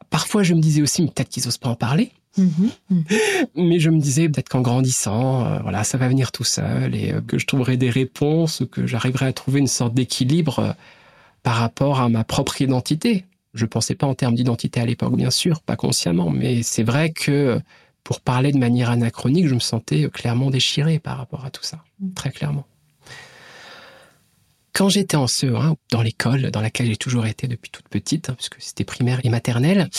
Parfois, je me disais aussi, mais peut-être qu'ils osent pas en parler. Mhm, mhm. Mais je me disais peut-être qu'en grandissant, euh, voilà, ça va venir tout seul et euh, que je trouverai des réponses, que j'arriverai à trouver une sorte d'équilibre euh, par rapport à ma propre identité. Je pensais pas en termes d'identité à l'époque, bien sûr, pas consciemment, mais c'est vrai que euh, pour parler de manière anachronique, je me sentais euh, clairement déchiré par rapport à tout ça, très clairement. Quand j'étais en CE1, dans l'école dans laquelle j'ai toujours été depuis toute petite, hein, puisque c'était primaire et maternelle,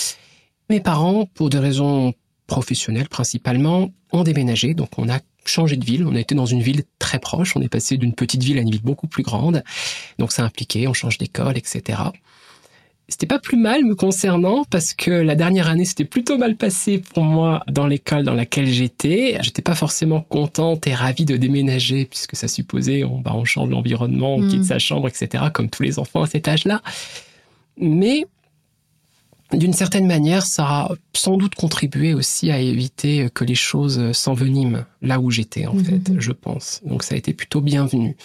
mes parents, pour des raisons professionnels principalement, ont déménagé. Donc on a changé de ville. On a été dans une ville très proche. On est passé d'une petite ville à une ville beaucoup plus grande. Donc ça impliquait, on change d'école, etc. c'était pas plus mal me concernant parce que la dernière année c'était plutôt mal passé pour moi dans l'école dans laquelle j'étais. J'étais pas forcément contente et ravie de déménager puisque ça supposait on, bah, on change l'environnement, on quitte mm. sa chambre, etc. Comme tous les enfants à cet âge-là. Mais d'une certaine manière, ça a sans doute contribué aussi à éviter que les choses s'enveniment là où j'étais en mm-hmm. fait, je pense. Donc ça a été plutôt bienvenu.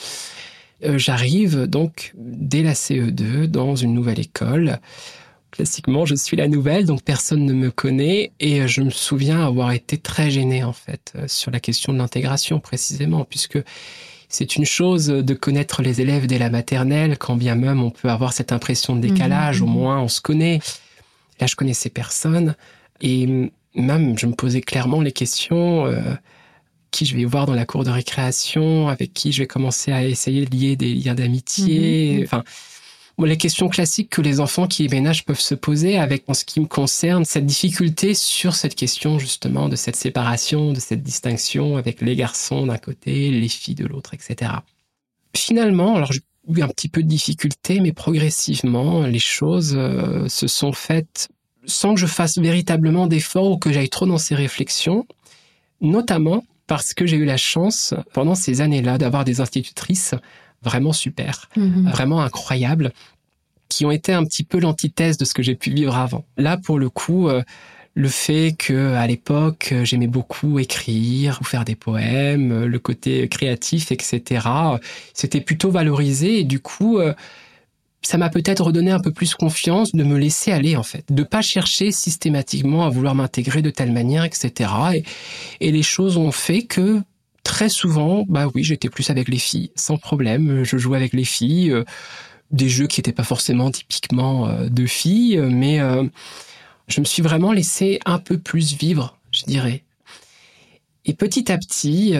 Euh, j'arrive donc dès la CE2 dans une nouvelle école. Classiquement, je suis la nouvelle, donc personne ne me connaît et je me souviens avoir été très gêné en fait euh, sur la question de l'intégration précisément, puisque c'est une chose de connaître les élèves dès la maternelle, quand bien même on peut avoir cette impression de décalage, au mhm. moins on se connaît. Là, je connaissais personne et même je me posais clairement les questions. Euh, qui je vais voir dans la cour de récréation, avec qui je vais commencer à essayer de lier des liens d'amitié. Mhm, mhm. Enfin, les questions classiques que les enfants qui déménagent peuvent se poser avec, en ce qui me concerne, cette difficulté sur cette question justement de cette séparation, de cette distinction avec les garçons d'un côté, les filles de l'autre, etc. Finalement, alors j'ai eu un petit peu de difficulté, mais progressivement, les choses euh, se sont faites sans que je fasse véritablement d'efforts ou que j'aille trop dans ces réflexions, notamment parce que j'ai eu la chance, pendant ces années-là, d'avoir des institutrices vraiment super, mhm. vraiment incroyables, qui ont été un petit peu l'antithèse de ce que j'ai pu vivre avant. Là, pour le coup, euh, le fait que à l'époque j'aimais beaucoup écrire ou faire des poèmes, le côté créatif, etc. C'était plutôt valorisé et du coup euh, ça m'a peut-être redonné un peu plus confiance de me laisser aller en fait, de pas chercher systématiquement à vouloir m'intégrer de telle manière, etc. Et, les choses ont fait que très souvent, bah oui, j'étais plus avec les filles, sans problème. Je jouais avec les filles, euh, des jeux qui n'étaient pas forcément typiquement euh, de filles, mais je me suis vraiment laissé un peu plus vivre, je dirais. Et petit à petit,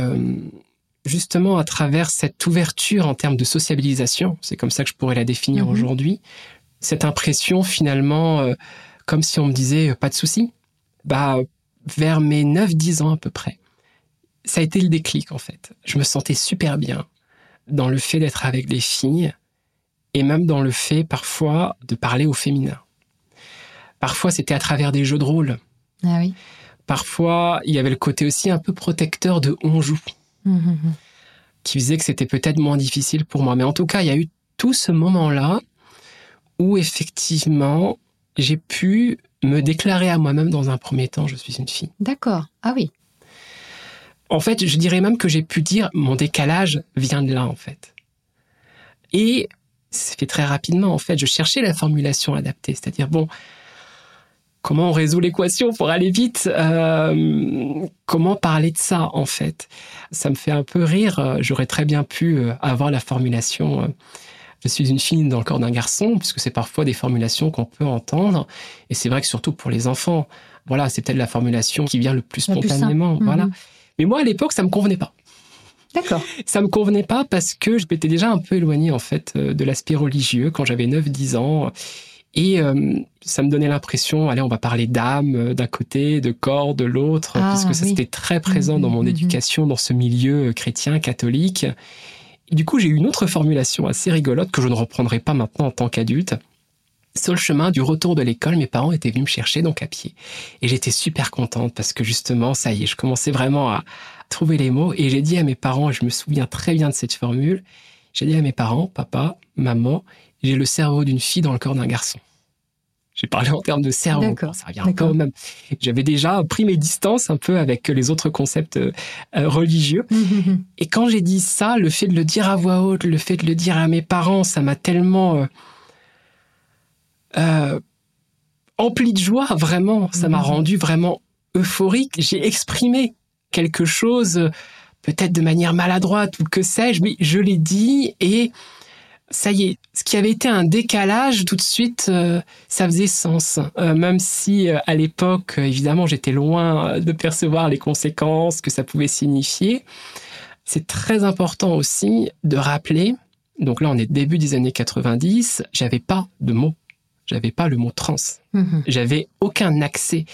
justement à travers cette ouverture en termes de sociabilisation, c'est comme ça que je pourrais la définir mhm. aujourd'hui, cette impression finalement, euh, comme si on me disait euh, pas de souci, bah vers mes 9-10 ans à peu près, ça a été le déclic en fait. Je me sentais super bien dans le fait d'être avec des filles et même dans le fait parfois de parler au féminin. Parfois c'était à travers des jeux de rôle. Ah oui. Parfois il y avait le côté aussi un peu protecteur de on joue. Qui faisait que c'était peut-être moins difficile pour moi. Mais en tout cas, il y a eu tout ce moment-là où effectivement, j'ai pu me déclarer à moi-même dans un premier temps, je suis une fille. D'accord. Ah oui. En fait, je dirais même que j'ai pu dire mon décalage vient de là, en fait. Et c'est fait très rapidement, en fait. Je cherchais la formulation adaptée, c'est-à-dire, bon, comment on résout l'équation pour aller vite euh, Comment parler de ça en fait? Ça me fait un peu rire. J'aurais très bien pu euh, avoir la formulation euh, je suis une fille dans le corps d'un garçon, puisque c'est parfois des formulations qu'on peut entendre. Et c'est vrai que surtout pour les enfants, voilà, c'est peut-être la formulation qui vient le plus spontanément. voilà. Mhm. Mais moi, à l'époque, ça me convenait pas. D'accord. Ça me convenait pas parce que je m'étais déjà un peu éloigné en fait de l'aspect religieux quand j'avais 9-10 ans. Et euh, ça me donnait l'impression, allez, on va parler d'âme euh, d'un côté, de corps de l'autre, ah, puisque ça c'était très présent dans mon mhm, mhm. éducation, dans ce milieu euh, chrétien, catholique. Et du coup, j'ai eu une autre formulation assez rigolote que je ne reprendrai pas maintenant en tant qu'adulte. Sur le chemin du retour de l'école, mes parents étaient venus me chercher donc à pied. Et j'étais super contente parce que justement, ça y est, je commençais vraiment à trouver les mots. Et j'ai dit à mes parents, je me souviens très bien de cette formule, j'ai dit à mes parents, papa, maman, j'ai le cerveau d'une fille dans le corps d'un garçon. J'ai parlé en termes de cerveau. Ça revient quand même. J'avais déjà pris mes distances un peu avec les autres concepts euh, religieux. Mmh, mmh. Et quand j'ai dit ça, le fait de le dire à voix haute, le fait de le dire à mes parents, ça m'a tellement euh, euh, empli de joie, vraiment. Ça m'a rendu vraiment euphorique. J'ai exprimé quelque chose, peut-être de manière maladroite ou que sais-je, mais je l'ai dit et ça y est, ce qui avait été un décalage, tout de suite, euh, ça faisait sens. Euh, même si euh, à l'époque, évidemment, j'étais loin de percevoir les conséquences que ça pouvait signifier. C'est très important aussi de rappeler, donc là on est début des années 90, j'avais pas de mots J'avais pas le mot trans. Mhm. J'avais aucun accès.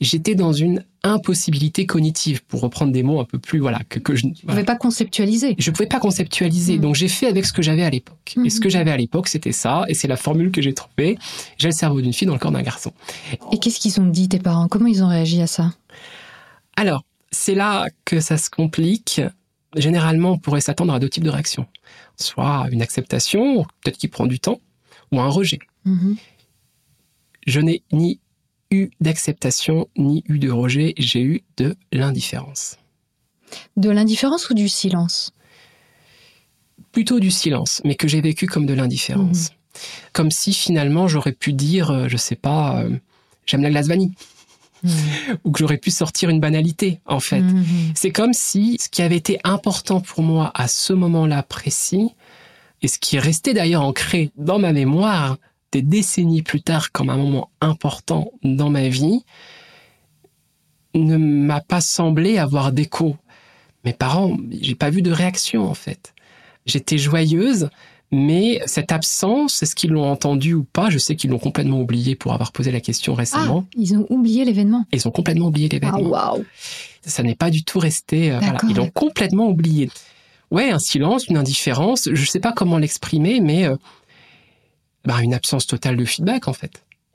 J'étais dans une impossibilité cognitive, pour reprendre des mots un peu plus, voilà, que, que je, ne voilà. pouvez pas conceptualiser. je pouvais pas conceptualiser. Mhm. Donc j'ai fait avec ce que j'avais à l'époque. Et ce Mhm. que j'avais à l'époque, c'était ça. Et c'est la formule que j'ai trouvée. J'ai le cerveau d'une fille dans le corps d'un garçon. Et qu'est-ce qu'ils ont dit, tes parents? Comment ils ont réagi à ça? Alors, c'est là que ça se complique. Généralement, on pourrait s'attendre à deux types de réactions. Soit une acceptation, peut-être qui prend du temps, ou un rejet. Mhm. Je n'ai ni eu d'acceptation, ni eu de rejet, j'ai eu de l'indifférence. De l'indifférence ou du silence? Plutôt du silence, mais que j'ai vécu comme de l'indifférence. Comme si finalement j'aurais pu dire, euh, je sais pas, euh, j'aime la glace vanille, ou que j'aurais pu sortir une banalité, en fait. Mhm. C'est comme si ce qui avait été important pour moi à ce moment-là précis, et ce qui est resté d'ailleurs ancré dans ma mémoire des décennies plus tard comme un moment important dans ma vie, ne m'a pas semblé avoir d'écho. Mes parents, j'ai pas vu de réaction en fait. J'étais joyeuse, mais cette absence, est-ce qu'ils l'ont entendu ou pas? Je sais qu'ils l'ont complètement oublié pour avoir posé la question Ah, récemment. ils ont oublié l'événement. Ils ont complètement oublié Ah, l'événement waouh ça n'est pas du tout resté. euh, voilà. Ils l'ont complètement oublié. Ouais, un silence, une indifférence. Je sais pas comment l'exprimer, mais euh, bah, une absence totale de feedback en fait.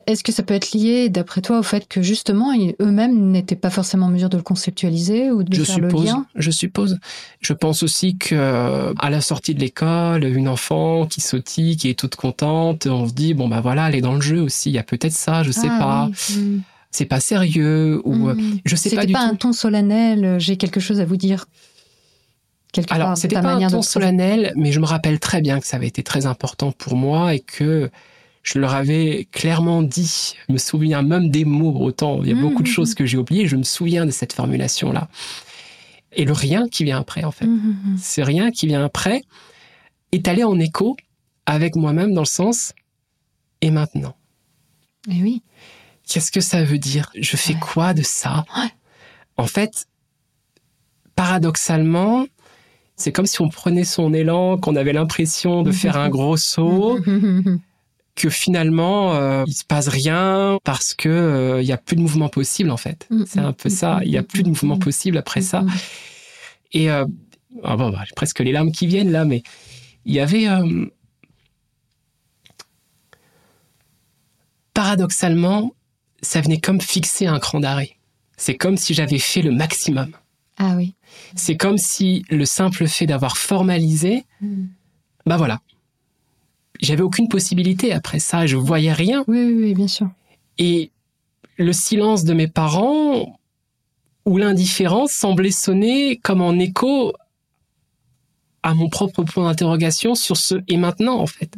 Est-ce que ça peut être lié, d'après toi, au fait que justement, eux-mêmes n'étaient pas forcément en mesure de le conceptualiser ou de je faire suppose. le lien? Je suppose. Je pense aussi que à la sortie de l'école, une enfant qui sautille, qui est toute contente, on se dit bon bah voilà, elle est dans le jeu aussi. Il y a peut-être ça, je sais Ah, pas. oui. Mhm. C'est pas sérieux ou Mhm. je sais pas du pas tout. un ton solennel, euh, j'ai quelque chose à vous dire. Quelque Alors, c'était ta pas un ton solennel, mais je me rappelle très bien que ça avait été très important pour moi et que je leur avais clairement dit. Je me souviens même des mots, autant il y a Mmh, beaucoup de mmh, choses que j'ai oubliées, je me souviens de cette formulation-là. Et le rien qui vient après, en fait. Ce rien qui vient après est allé en écho avec moi-même dans le sens et maintenant? Eh oui. Qu'est-ce que ça veut dire? Je fais Ouais. quoi de ça? Ouais. En fait, paradoxalement, c'est comme si on prenait son élan, qu'on avait l'impression de faire un gros saut, que finalement euh, il se passe rien parce que euh, il y a plus de mouvement possible en fait. Mhm. C'est un peu ça. Il y a plus de mouvement possible après ça. Mhm. Et euh, ah bon, bah, j'ai presque les larmes qui viennent là, mais il y avait euh, paradoxalement, ça venait comme fixer un cran d'arrêt. C'est comme si j'avais fait le maximum. Ah oui. C'est comme si le simple fait d'avoir formalisé, Mhm. bah voilà. J'avais aucune possibilité après ça, je voyais rien. Oui, oui, oui, bien sûr. Et le silence de mes parents ou l'indifférence semblait sonner comme en écho à mon propre point d'interrogation sur ce et maintenant en fait.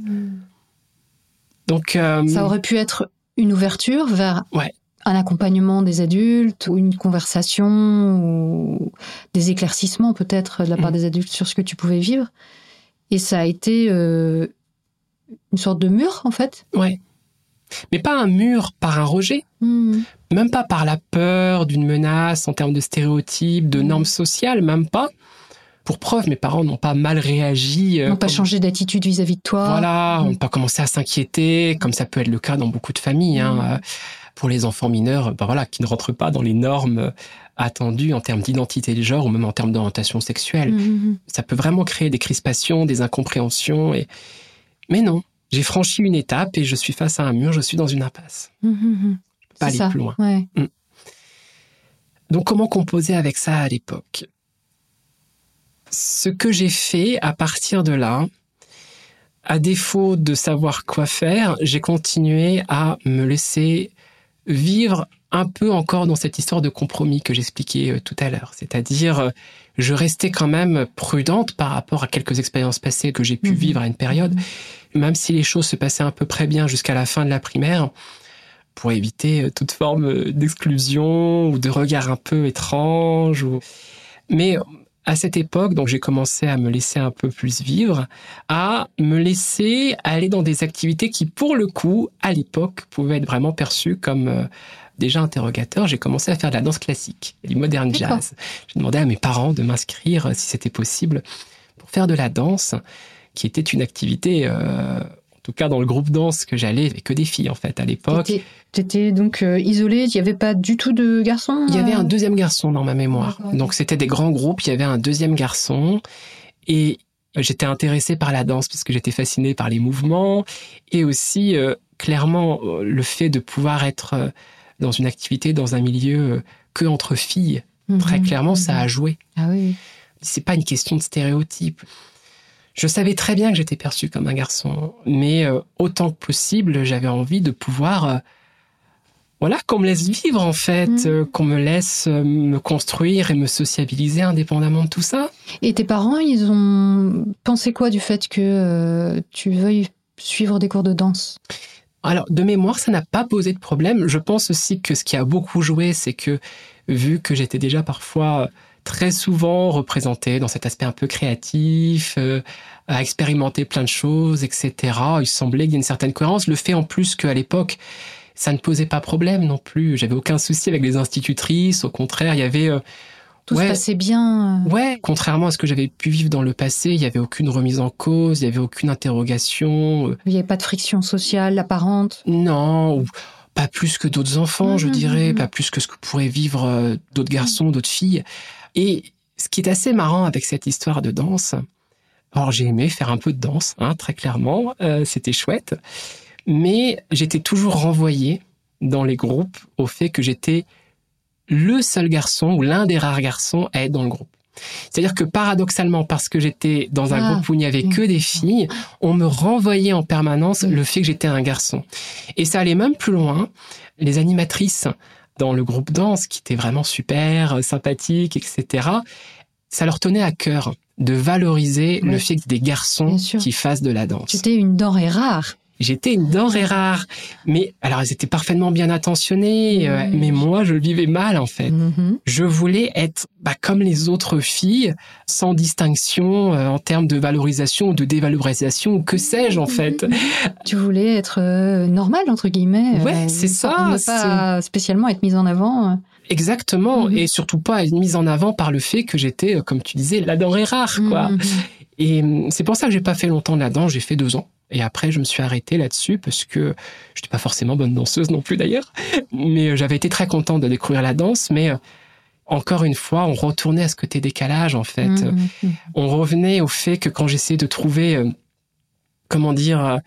Donc euh, Ça aurait pu être une ouverture vers Ouais. Un accompagnement des adultes ou une conversation ou des éclaircissements peut-être de la part Mhm. des adultes sur ce que tu pouvais vivre. Et ça a été euh, une sorte de mur en fait. ouais. Mais pas un mur par un rejet, Mhm. même pas par la peur d'une menace en termes de stéréotypes, de Mhm. normes sociales, même pas. Pour preuve, mes parents n'ont pas mal réagi. euh, N'ont pas comme- changé d'attitude vis-à-vis de toi. Voilà, on Mm. n'a pas commencé à s'inquiéter, comme ça peut être le cas dans beaucoup de familles. hein, Mm. euh, pour les enfants mineurs, ben voilà, qui ne rentrent pas dans les normes attendues en termes d'identité de genre ou même en termes d'orientation sexuelle. Mhm. Ça peut vraiment créer des crispations, des incompréhensions. Et... Mais non, j'ai franchi une étape et je suis face à un mur, je suis dans une impasse. Je peux pas aller ça. plus loin. Ouais. Donc comment composer avec ça à l'époque? Ce que j'ai fait à partir de là, à défaut de savoir quoi faire, j'ai continué à me laisser vivre un peu encore dans cette histoire de compromis que j'expliquais euh, tout à l'heure. C'est-à-dire, euh, je restais quand même prudente par rapport à quelques expériences passées que j'ai pu Mhm. vivre à une période, même si les choses se passaient à peu près bien jusqu'à la fin de la primaire, pour éviter euh, toute forme d'exclusion ou de regard un peu étrange. Ou... Mais à cette époque, donc j'ai commencé à me laisser un peu plus vivre, à me laisser aller dans des activités qui, pour le coup, à l'époque, pouvaient être vraiment perçues comme euh, déjà interrogateurs. J'ai commencé à faire de la danse classique, du modern jazz. J'ai demandé à mes parents de m'inscrire, euh, si c'était possible, pour faire de la danse, qui était une activité, euh, tout cas, dans le groupe danse que j'allais, il n'y avait que des filles, en fait, à l'époque. Tu étais donc euh, isolée, il n'y avait pas du tout de garçons Il y avait euh un deuxième garçon dans ma mémoire. Donc, c'était des grands groupes, il y avait un deuxième garçon. Et j'étais intéressée par la danse parce que j'étais fascinée par les mouvements. Et aussi, euh, clairement, euh, le fait de pouvoir être euh, dans une activité, dans un milieu euh, que entre filles. Très Mhm, clairement, ça a mhm. joué. Ah oui. c'est pas une question de stéréotype. Je savais très bien que j'étais perçu comme un garçon, mais euh, autant que possible, j'avais envie de pouvoir, euh, voilà, qu'on me laisse vivre en fait, Mhm. euh, qu'on me laisse me construire et me sociabiliser indépendamment de tout ça. Et tes parents, ils ont pensé quoi du fait que tu veuilles suivre des cours de danse? Alors, de mémoire, ça n'a pas posé de problème. Je pense aussi que ce qui a beaucoup joué, c'est que vu que j'étais déjà parfois très souvent représenté dans cet aspect un peu créatif, euh, à expérimenter plein de choses, etc., il semblait qu'il y ait une certaine cohérence. Le fait en plus qu'à l'époque, ça ne posait pas problème non plus. J'avais aucun souci avec les institutrices. Au contraire, il y avait... euh, Tout Ouais. se passait bien euh, Ouais, contrairement à ce que j'avais pu vivre dans le passé, il n'y avait aucune remise en cause, il n'y avait aucune interrogation. euh, Il n'y avait pas de friction sociale apparente? Non, ou pas plus que d'autres enfants, je Mhm, dirais, mhm. pas plus que ce que pourraient vivre euh, d'autres garçons, d'autres filles. Et ce qui est assez marrant avec cette histoire de danse, alors j'ai aimé faire un peu de danse, hein, très clairement, euh, c'était chouette, mais j'étais toujours renvoyé dans les groupes au fait que j'étais le seul garçon ou l'un des rares garçons à être dans le groupe. C'est-à-dire que paradoxalement, parce que j'étais dans un Ah, groupe où il n'y avait que des filles, on me renvoyait en permanence Oui. le fait que j'étais un garçon. Et ça allait même plus loin. Les animatrices dans le groupe danse, qui étaient vraiment super, euh, sympathiques, etc., ça leur tenait à cœur de valoriser Oui. le fait que des garçons qui fassent de la danse. Tu étais une denrée rare. J'étais une denrée rare. Mais alors, elles étaient parfaitement bien intentionnées, euh, Mhm. mais moi, je le vivais mal, en fait. Mhm. Je voulais être bah, comme les autres filles, sans distinction euh, en termes de valorisation ou de dévalorisation, ou que sais-je, en fait. Tu voulais être euh, normale, entre guillemets. Ouais, euh, c'est ça, Ne pas spécialement être mise en avant. euh. Exactement. Et surtout pas être mise en avant par le fait que j'étais, comme tu disais, la denrée rare, quoi. Et c'est pour ça que j'ai pas fait longtemps là-dedans. J'ai fait deux ans. Et après, je me suis arrêté là-dessus parce que je n'étais pas forcément bonne danseuse non plus d'ailleurs. Mais euh, j'avais été très content de découvrir la danse. Mais euh, encore une fois, on retournait à ce côté décalage en fait. Mhm. On revenait au fait que quand j'essayais de trouver, euh, comment dire,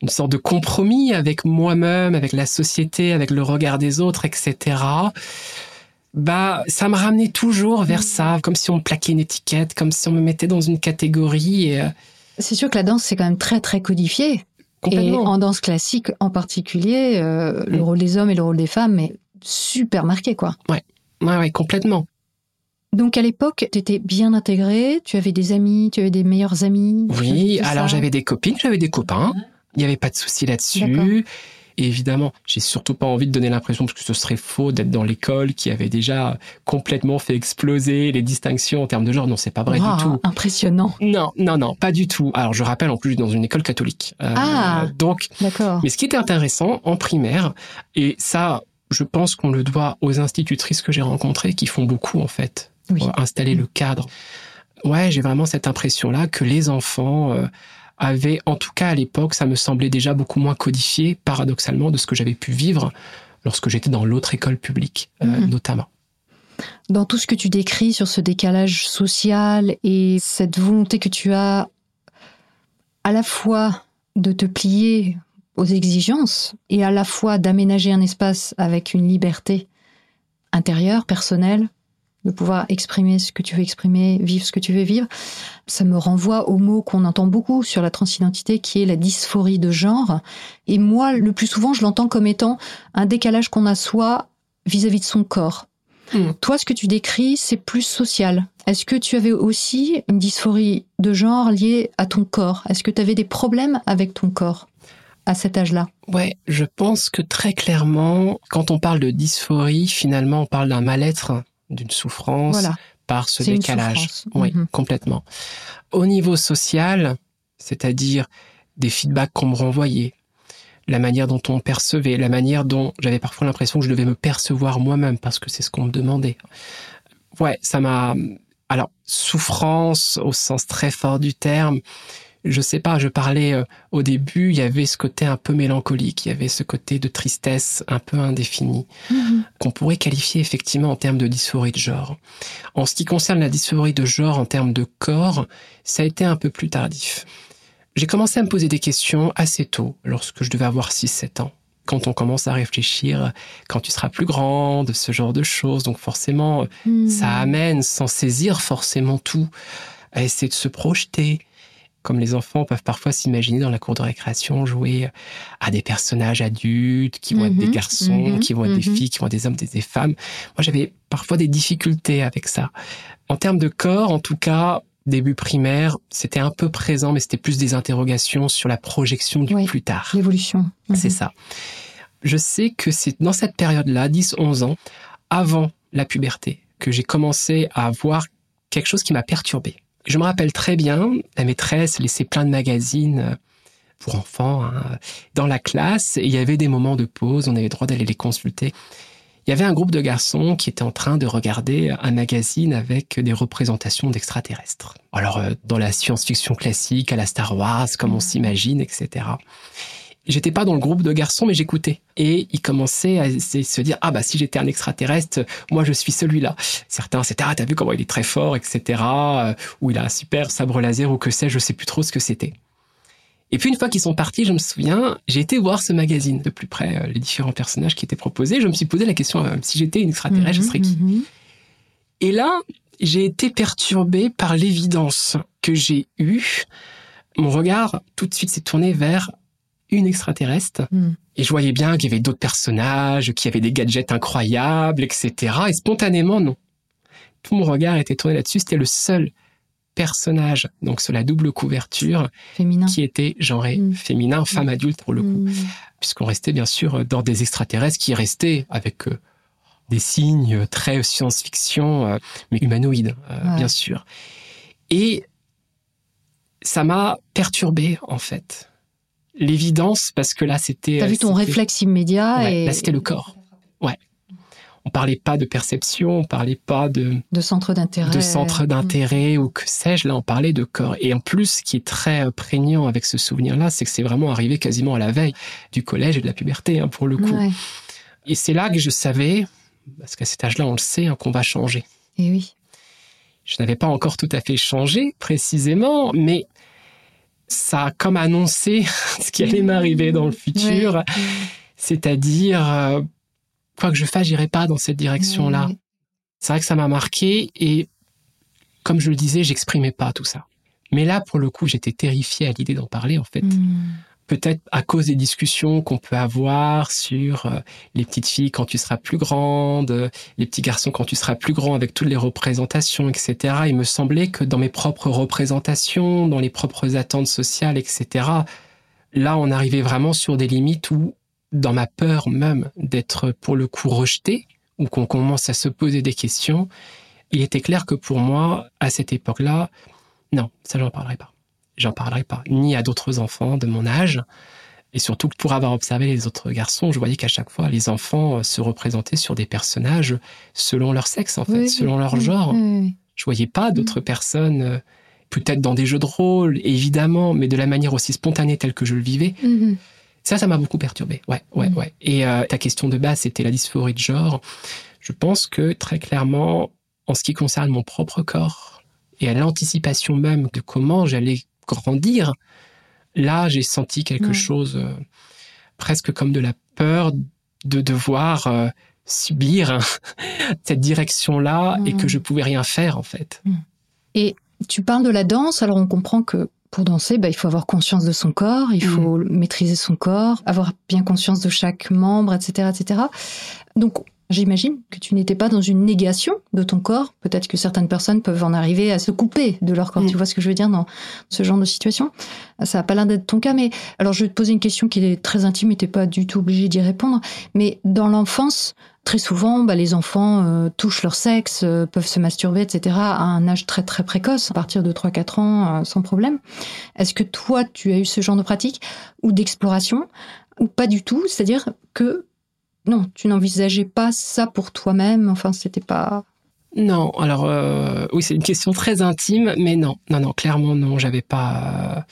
une sorte de compromis avec moi-même, avec la société, avec le regard des autres, etc. Bah, ça me ramenait toujours vers ça, comme si on me plaquait une étiquette, comme si on me mettait dans une catégorie. Et, C'est sûr que la danse, c'est quand même très, très codifié. Et en danse classique en particulier, euh, le Mm. rôle des hommes et le rôle des femmes est super marqué, quoi. Ouais, ouais, complètement. Donc à l'époque, tu étais bien intégrée, tu avais des amis, tu avais des meilleurs amis. Oui, alors j'avais des copines, j'avais des copains. Il n'y avait pas de souci là-dessus. Et évidemment, j'ai surtout pas envie de donner l'impression, parce que ce serait faux, d'être dans l'école qui avait déjà complètement fait exploser les distinctions en termes de genre. Non, c'est pas vrai Waouh, du tout. Impressionnant. Non, non, non, pas du tout. Alors, je rappelle, en plus, je suis dans une école catholique. Euh, Ah. Donc, D'accord. mais ce qui était intéressant en primaire, et ça, je pense qu'on le doit aux institutrices que j'ai rencontrées, qui font beaucoup, en fait, Oui. pour installer le cadre. Ouais, j'ai vraiment cette impression-là que les enfants euh, avaient, en tout cas à l'époque, ça me semblait déjà beaucoup moins codifié, paradoxalement, de ce que j'avais pu vivre lorsque j'étais dans l'autre école publique, euh, Mhm. notamment. Dans tout ce que tu décris sur ce décalage social et cette volonté que tu as à la fois de te plier aux exigences et à la fois d'aménager un espace avec une liberté intérieure, personnelle, de pouvoir exprimer ce que tu veux exprimer, vivre ce que tu veux vivre, ça me renvoie au mot qu'on entend beaucoup sur la transidentité qui est la dysphorie de genre. Et moi, le plus souvent, je l'entends comme étant un décalage qu'on a soi vis-à-vis de son corps. Mm. Toi, ce que tu décris, c'est plus social. Est-ce que tu avais aussi une dysphorie de genre liée à ton corps? Est-ce que tu avais des problèmes avec ton corps à cet âge-là? Ouais, je pense que très clairement, quand on parle de dysphorie, finalement, on parle d'un mal-être, d'une souffrance Voilà. par ce décalage. Oui, Mhm. complètement. Au niveau social, c'est-à-dire des feedbacks qu'on me renvoyait, la manière dont on percevait, la manière dont j'avais parfois l'impression que je devais me percevoir moi-même parce que c'est ce qu'on me demandait. Ouais, ça m'a. Alors, souffrance au sens très fort du terme, je sais pas, je parlais euh, au début, il y avait ce côté un peu mélancolique, il y avait ce côté de tristesse un peu indéfini, Mhm. qu'on pourrait qualifier effectivement en termes de dysphorie de genre. En ce qui concerne la dysphorie de genre en termes de corps, ça a été un peu plus tardif. J'ai commencé à me poser des questions assez tôt, lorsque je devais avoir 6-7 ans. Quand on commence à réfléchir, quand tu seras plus grande, ce genre de choses. Donc forcément, Mhm. ça amène, sans saisir forcément tout, à essayer de se projeter. Comme les enfants peuvent parfois s'imaginer dans la cour de récréation jouer à des personnages adultes, qui vont être des Mhm, garçons, mhm, qui vont être des mhm. filles, qui vont être des hommes, des, des femmes. Moi, j'avais parfois des difficultés avec ça. En termes de corps, en tout cas, début primaire, c'était un peu présent, mais c'était plus des interrogations sur la projection du Oui. plus tard. L'évolution. C'est ça. Je sais que c'est dans cette période-là, 10-11 ans, avant la puberté, que j'ai commencé à avoir quelque chose qui m'a perturbé. Je me rappelle très bien, la maîtresse laissait plein de magazines euh, pour enfants hein, dans la classe, et il y avait des moments de pause, on avait le droit d'aller les consulter. Il y avait un groupe de garçons qui étaient en train de regarder un magazine avec des représentations d'extraterrestres. Alors, euh, dans la science-fiction classique, à la Star Wars, comme on s'imagine, etc. J'étais pas dans le groupe de garçons, mais j'écoutais. Et ils commençaient à se dire, ah bah si j'étais un extraterrestre, moi je suis celui-là. Certains, c'était, ah t'as vu comment il est très fort, etc. euh, Ou il a un super sabre laser, ou que sais-je, je sais plus trop ce que c'était. Et puis une fois qu'ils sont partis, je me souviens, j'ai été voir ce magazine de plus près, euh, les différents personnages qui étaient proposés. Je me suis posé la question, euh, si j'étais une extraterrestre, je serais qui? Mhm. et là, j'ai été perturbé par l'évidence que j'ai eue. Mon regard, tout de suite, s'est tourné vers une extraterrestre. Mm. Et je voyais bien qu'il y avait d'autres personnages, qu'il y avait des gadgets incroyables, etc. Et spontanément, non. Tout mon regard était tourné là-dessus. C'était le seul personnage, donc sur la double couverture, Féminin. qui était genré Mm. féminin, femme adulte pour le coup puisqu'on restait bien sûr dans des extraterrestres qui restaient avec euh, des signes très science-fiction, euh, mais humanoïdes, euh, Ouais. bien sûr. Et ça m'a perturbé, en fait. L'évidence, parce que là, c'était... T'as euh, vu ton réflexe immédiat Ouais, et Là, c'était le corps. Ouais. On parlait pas de perception, on parlait pas de, de centre d'intérêt. de centre d'intérêt ou que sais-je. Là, on parlait de corps. Et en plus, ce qui est très euh, prégnant avec ce souvenir-là, c'est que c'est vraiment arrivé quasiment à la veille du collège et de la puberté, hein, pour le coup. Ouais. Et c'est là que je savais, parce qu'à cet âge-là, on le sait, hein, qu'on va changer. Et oui. Je n'avais pas encore tout à fait changé, précisément, mais ça a comme annoncé ce qui allait m'arriver dans le futur. Ouais. C'est-à-dire, euh, quoi que je fasse, j'irai pas dans cette direction-là. Ouais. C'est vrai que ça m'a marqué et, comme je le disais, j'exprimais pas tout ça. Mais là, pour le coup, j'étais terrifié à l'idée d'en parler, en fait. Mm. Peut-être à cause des discussions qu'on peut avoir sur euh, les petites filles quand tu seras plus grande, euh, les petits garçons quand tu seras plus grand, avec toutes les représentations, etc. Il me semblait que dans mes propres représentations, dans les propres attentes sociales, etc., là, on arrivait vraiment sur des limites où, dans ma peur même d'être pour le coup rejeté, ou qu'on commence à se poser des questions, il était clair que pour moi, à cette époque-là, non, ça, j'en parlerai pas j'en parlerai pas, ni à d'autres enfants de mon âge. Et surtout que pour avoir observé les autres garçons, je voyais qu'à chaque fois, les enfants euh, se représentaient sur des personnages selon leur sexe, en fait, Oui, selon leur genre. oui. Je voyais pas d'autres personnes, euh, peut-être dans des jeux de rôle, évidemment, mais de la manière aussi spontanée telle que je le vivais. Mhm. Ça, ça m'a beaucoup perturbé. Ouais, ouais, Mhm. ouais. Et euh, ta question de base, c'était la dysphorie de genre. Je pense que très clairement, en ce qui concerne mon propre corps et à l'anticipation même de comment j'allais grandir, là, j'ai senti quelque Ouais. chose euh, presque comme de la peur de devoir euh, subir hein, cette direction-là et que je pouvais rien faire en fait. Tu parles de la danse, alors on comprend que pour danser, bah, il faut avoir conscience de son corps, il faut maîtriser son corps, avoir bien conscience de chaque membre, etc., etc. Donc, j'imagine que tu n'étais pas dans une négation de ton corps. Peut-être que certaines personnes peuvent en arriver à se couper de leur corps. Mm. Tu vois ce que je veux dire dans ce genre de situation? Ça n'a pas l'air d'être ton cas, mais alors je vais te poser une question qui est très intime et t'es pas du tout obligé d'y répondre. Mais dans l'enfance, très souvent, bah, les enfants euh, touchent leur sexe, euh, peuvent se masturber, etc. à un âge très très précoce, à partir de 3-4 ans, euh, sans problème. Est-ce que toi, tu as eu ce genre de pratique ou d'exploration ou pas du tout? C'est-à-dire que non, tu n'envisageais pas ça pour toi-même. Enfin, c'était pas. Non, alors euh, oui, c'est une question très intime, mais non, non, non, clairement non, j'avais pas.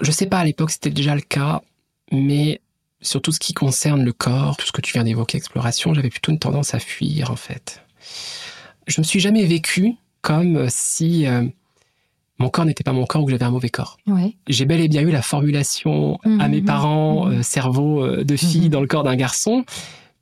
Je sais pas à l'époque c'était déjà le cas, mais sur tout ce qui concerne le corps, tout ce que tu viens d'évoquer, exploration, j'avais plutôt une tendance à fuir en fait. Je me suis jamais vécu comme si euh, mon corps n'était pas mon corps ou que j'avais un mauvais corps. Ouais. J'ai bel et bien eu la formulation à mes Mhm. parents, euh, cerveau euh, de fille dans le corps d'un garçon,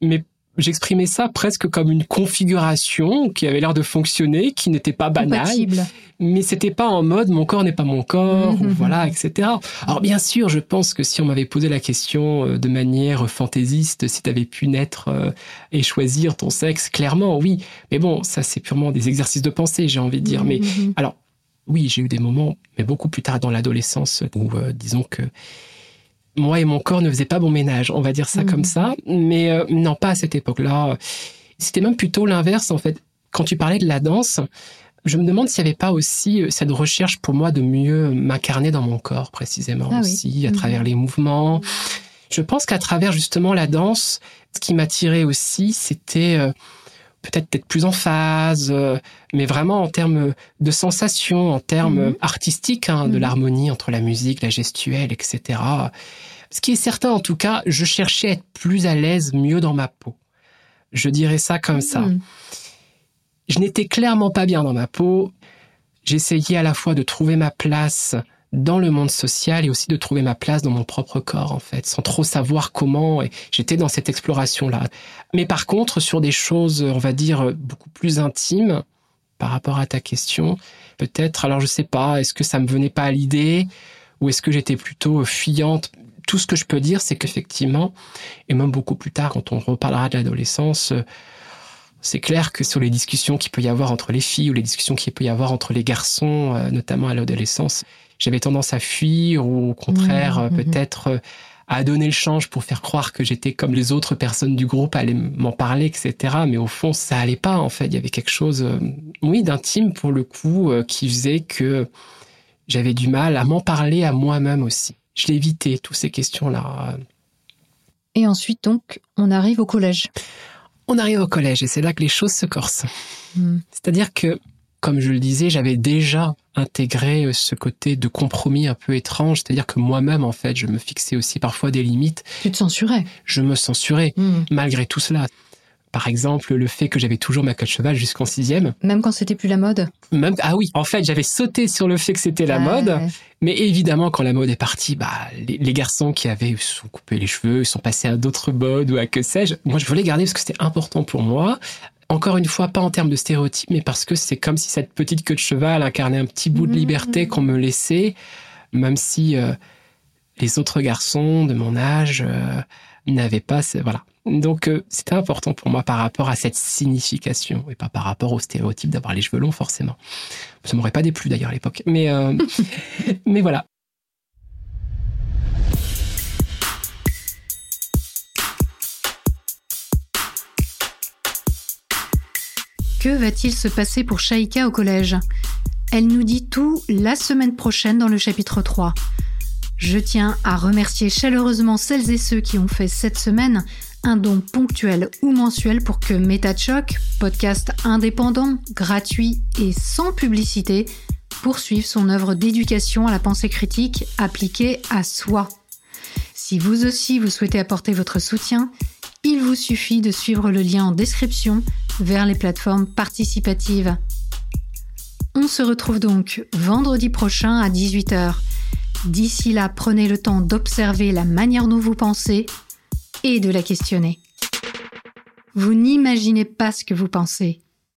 mais j'exprimais ça presque comme une configuration qui avait l'air de fonctionner, qui n'était pas banale, Compatible. mais c'était pas en mode mon corps n'est pas mon corps, ou Mhm. voilà, etc. Alors bien sûr, je pense que si on m'avait posé la question euh, de manière fantaisiste, si tu avais pu naître euh, et choisir ton sexe, clairement, oui. Mais bon, ça c'est purement des exercices de pensée, j'ai envie de dire. Mais Mhm. alors, oui, j'ai eu des moments, mais beaucoup plus tard dans l'adolescence, où euh, disons que moi et mon corps ne faisaient pas bon ménage, on va dire ça Mhm. comme ça. Mais euh, non, pas à cette époque-là. C'était même plutôt l'inverse, en fait. Quand tu parlais de la danse, je me demande s'il n'y avait pas aussi euh, cette recherche pour moi de mieux m'incarner dans mon corps, précisément Ah oui. aussi, à Mhm. travers les mouvements. Je pense qu'à travers justement la danse, ce qui m'attirait aussi, c'était euh, peut-être d'être plus en phase, euh, mais vraiment en termes de sensations, en termes Mhm. artistiques, hein, de Mhm. l'harmonie entre la musique, la gestuelle, etc. Ce qui est certain, en tout cas, je cherchais à être plus à l'aise, mieux dans ma peau. Je dirais ça comme ça. Mhm. Je n'étais clairement pas bien dans ma peau. J'essayais à la fois de trouver ma place dans le monde social et aussi de trouver ma place dans mon propre corps, en fait, sans trop savoir comment. Et j'étais dans cette exploration-là. Mais par contre, sur des choses, on va dire, beaucoup plus intimes, par rapport à ta question, peut-être, alors je sais pas, est-ce que ça me venait pas à l'idée ou est-ce que j'étais plutôt fuyante? Tout ce que je peux dire, c'est qu'effectivement, et même beaucoup plus tard, quand on reparlera de l'adolescence, euh, c'est clair que sur les discussions qu'il peut y avoir entre les filles ou les discussions qu'il peut y avoir entre les garçons, euh, notamment à l'adolescence, j'avais tendance à fuir ou au contraire, Mhm, euh, mhm. peut-être euh, à donner le change pour faire croire que j'étais comme les autres personnes du groupe, à aller m'en parler, etc. Mais au fond, ça allait pas, en fait. Il y avait quelque chose, euh, oui, d'intime pour le coup, qui faisait que j'avais du mal à m'en parler à moi-même aussi. Je l'évitais, toutes ces questions-là. Et ensuite, donc, on arrive au collège. On arrive au collège et c'est là que les choses se corsent. C'est-à-dire que, comme je le disais, j'avais déjà intégré euh, ce côté de compromis un peu étrange. C'est-à-dire que moi-même, en fait, je me fixais aussi parfois des limites. Tu te censurais. Je me censurais Mhm. malgré tout cela. Par exemple, le fait que j'avais toujours ma queue de cheval jusqu'en sixième. Même quand c'était plus la mode. Même, ah oui, en fait, j'avais sauté sur le fait que c'était la mode. Ouais. Mais évidemment, quand la mode est partie, bah, les, les garçons qui avaient se sont coupés les cheveux, ils sont passés à d'autres modes ou à que sais-je. Moi, je voulais garder parce que c'était important pour moi. Encore une fois, pas en termes de stéréotypes, mais parce que c'est comme si cette petite queue de cheval incarnait un petit bout de Mmh. liberté qu'on me laissait, même si euh, les autres garçons de mon âge euh, n'avaient pas. ce- Voilà. Donc, euh, c'était important pour moi par rapport à cette signification et pas par rapport au stéréotype d'avoir les cheveux longs, forcément. Ça m'aurait pas déplu d'ailleurs à l'époque. Mais, euh, mais voilà. Que va-t-il se passer pour Shaika au collège? Elle nous dit tout la semaine prochaine dans le chapitre 3. Je tiens à remercier chaleureusement celles et ceux qui ont fait cette semaine un don ponctuel ou mensuel pour que MetaChoc, podcast indépendant, gratuit et sans publicité, poursuive son œuvre d'éducation à la pensée critique appliquée à soi. Si vous aussi vous souhaitez apporter votre soutien, il vous suffit de suivre le lien en description vers les plateformes participatives. On se retrouve donc vendredi prochain à 18h. D'ici là, prenez le temps d'observer la manière dont vous pensez et de la questionner. Vous n'imaginez pas ce que vous pensez.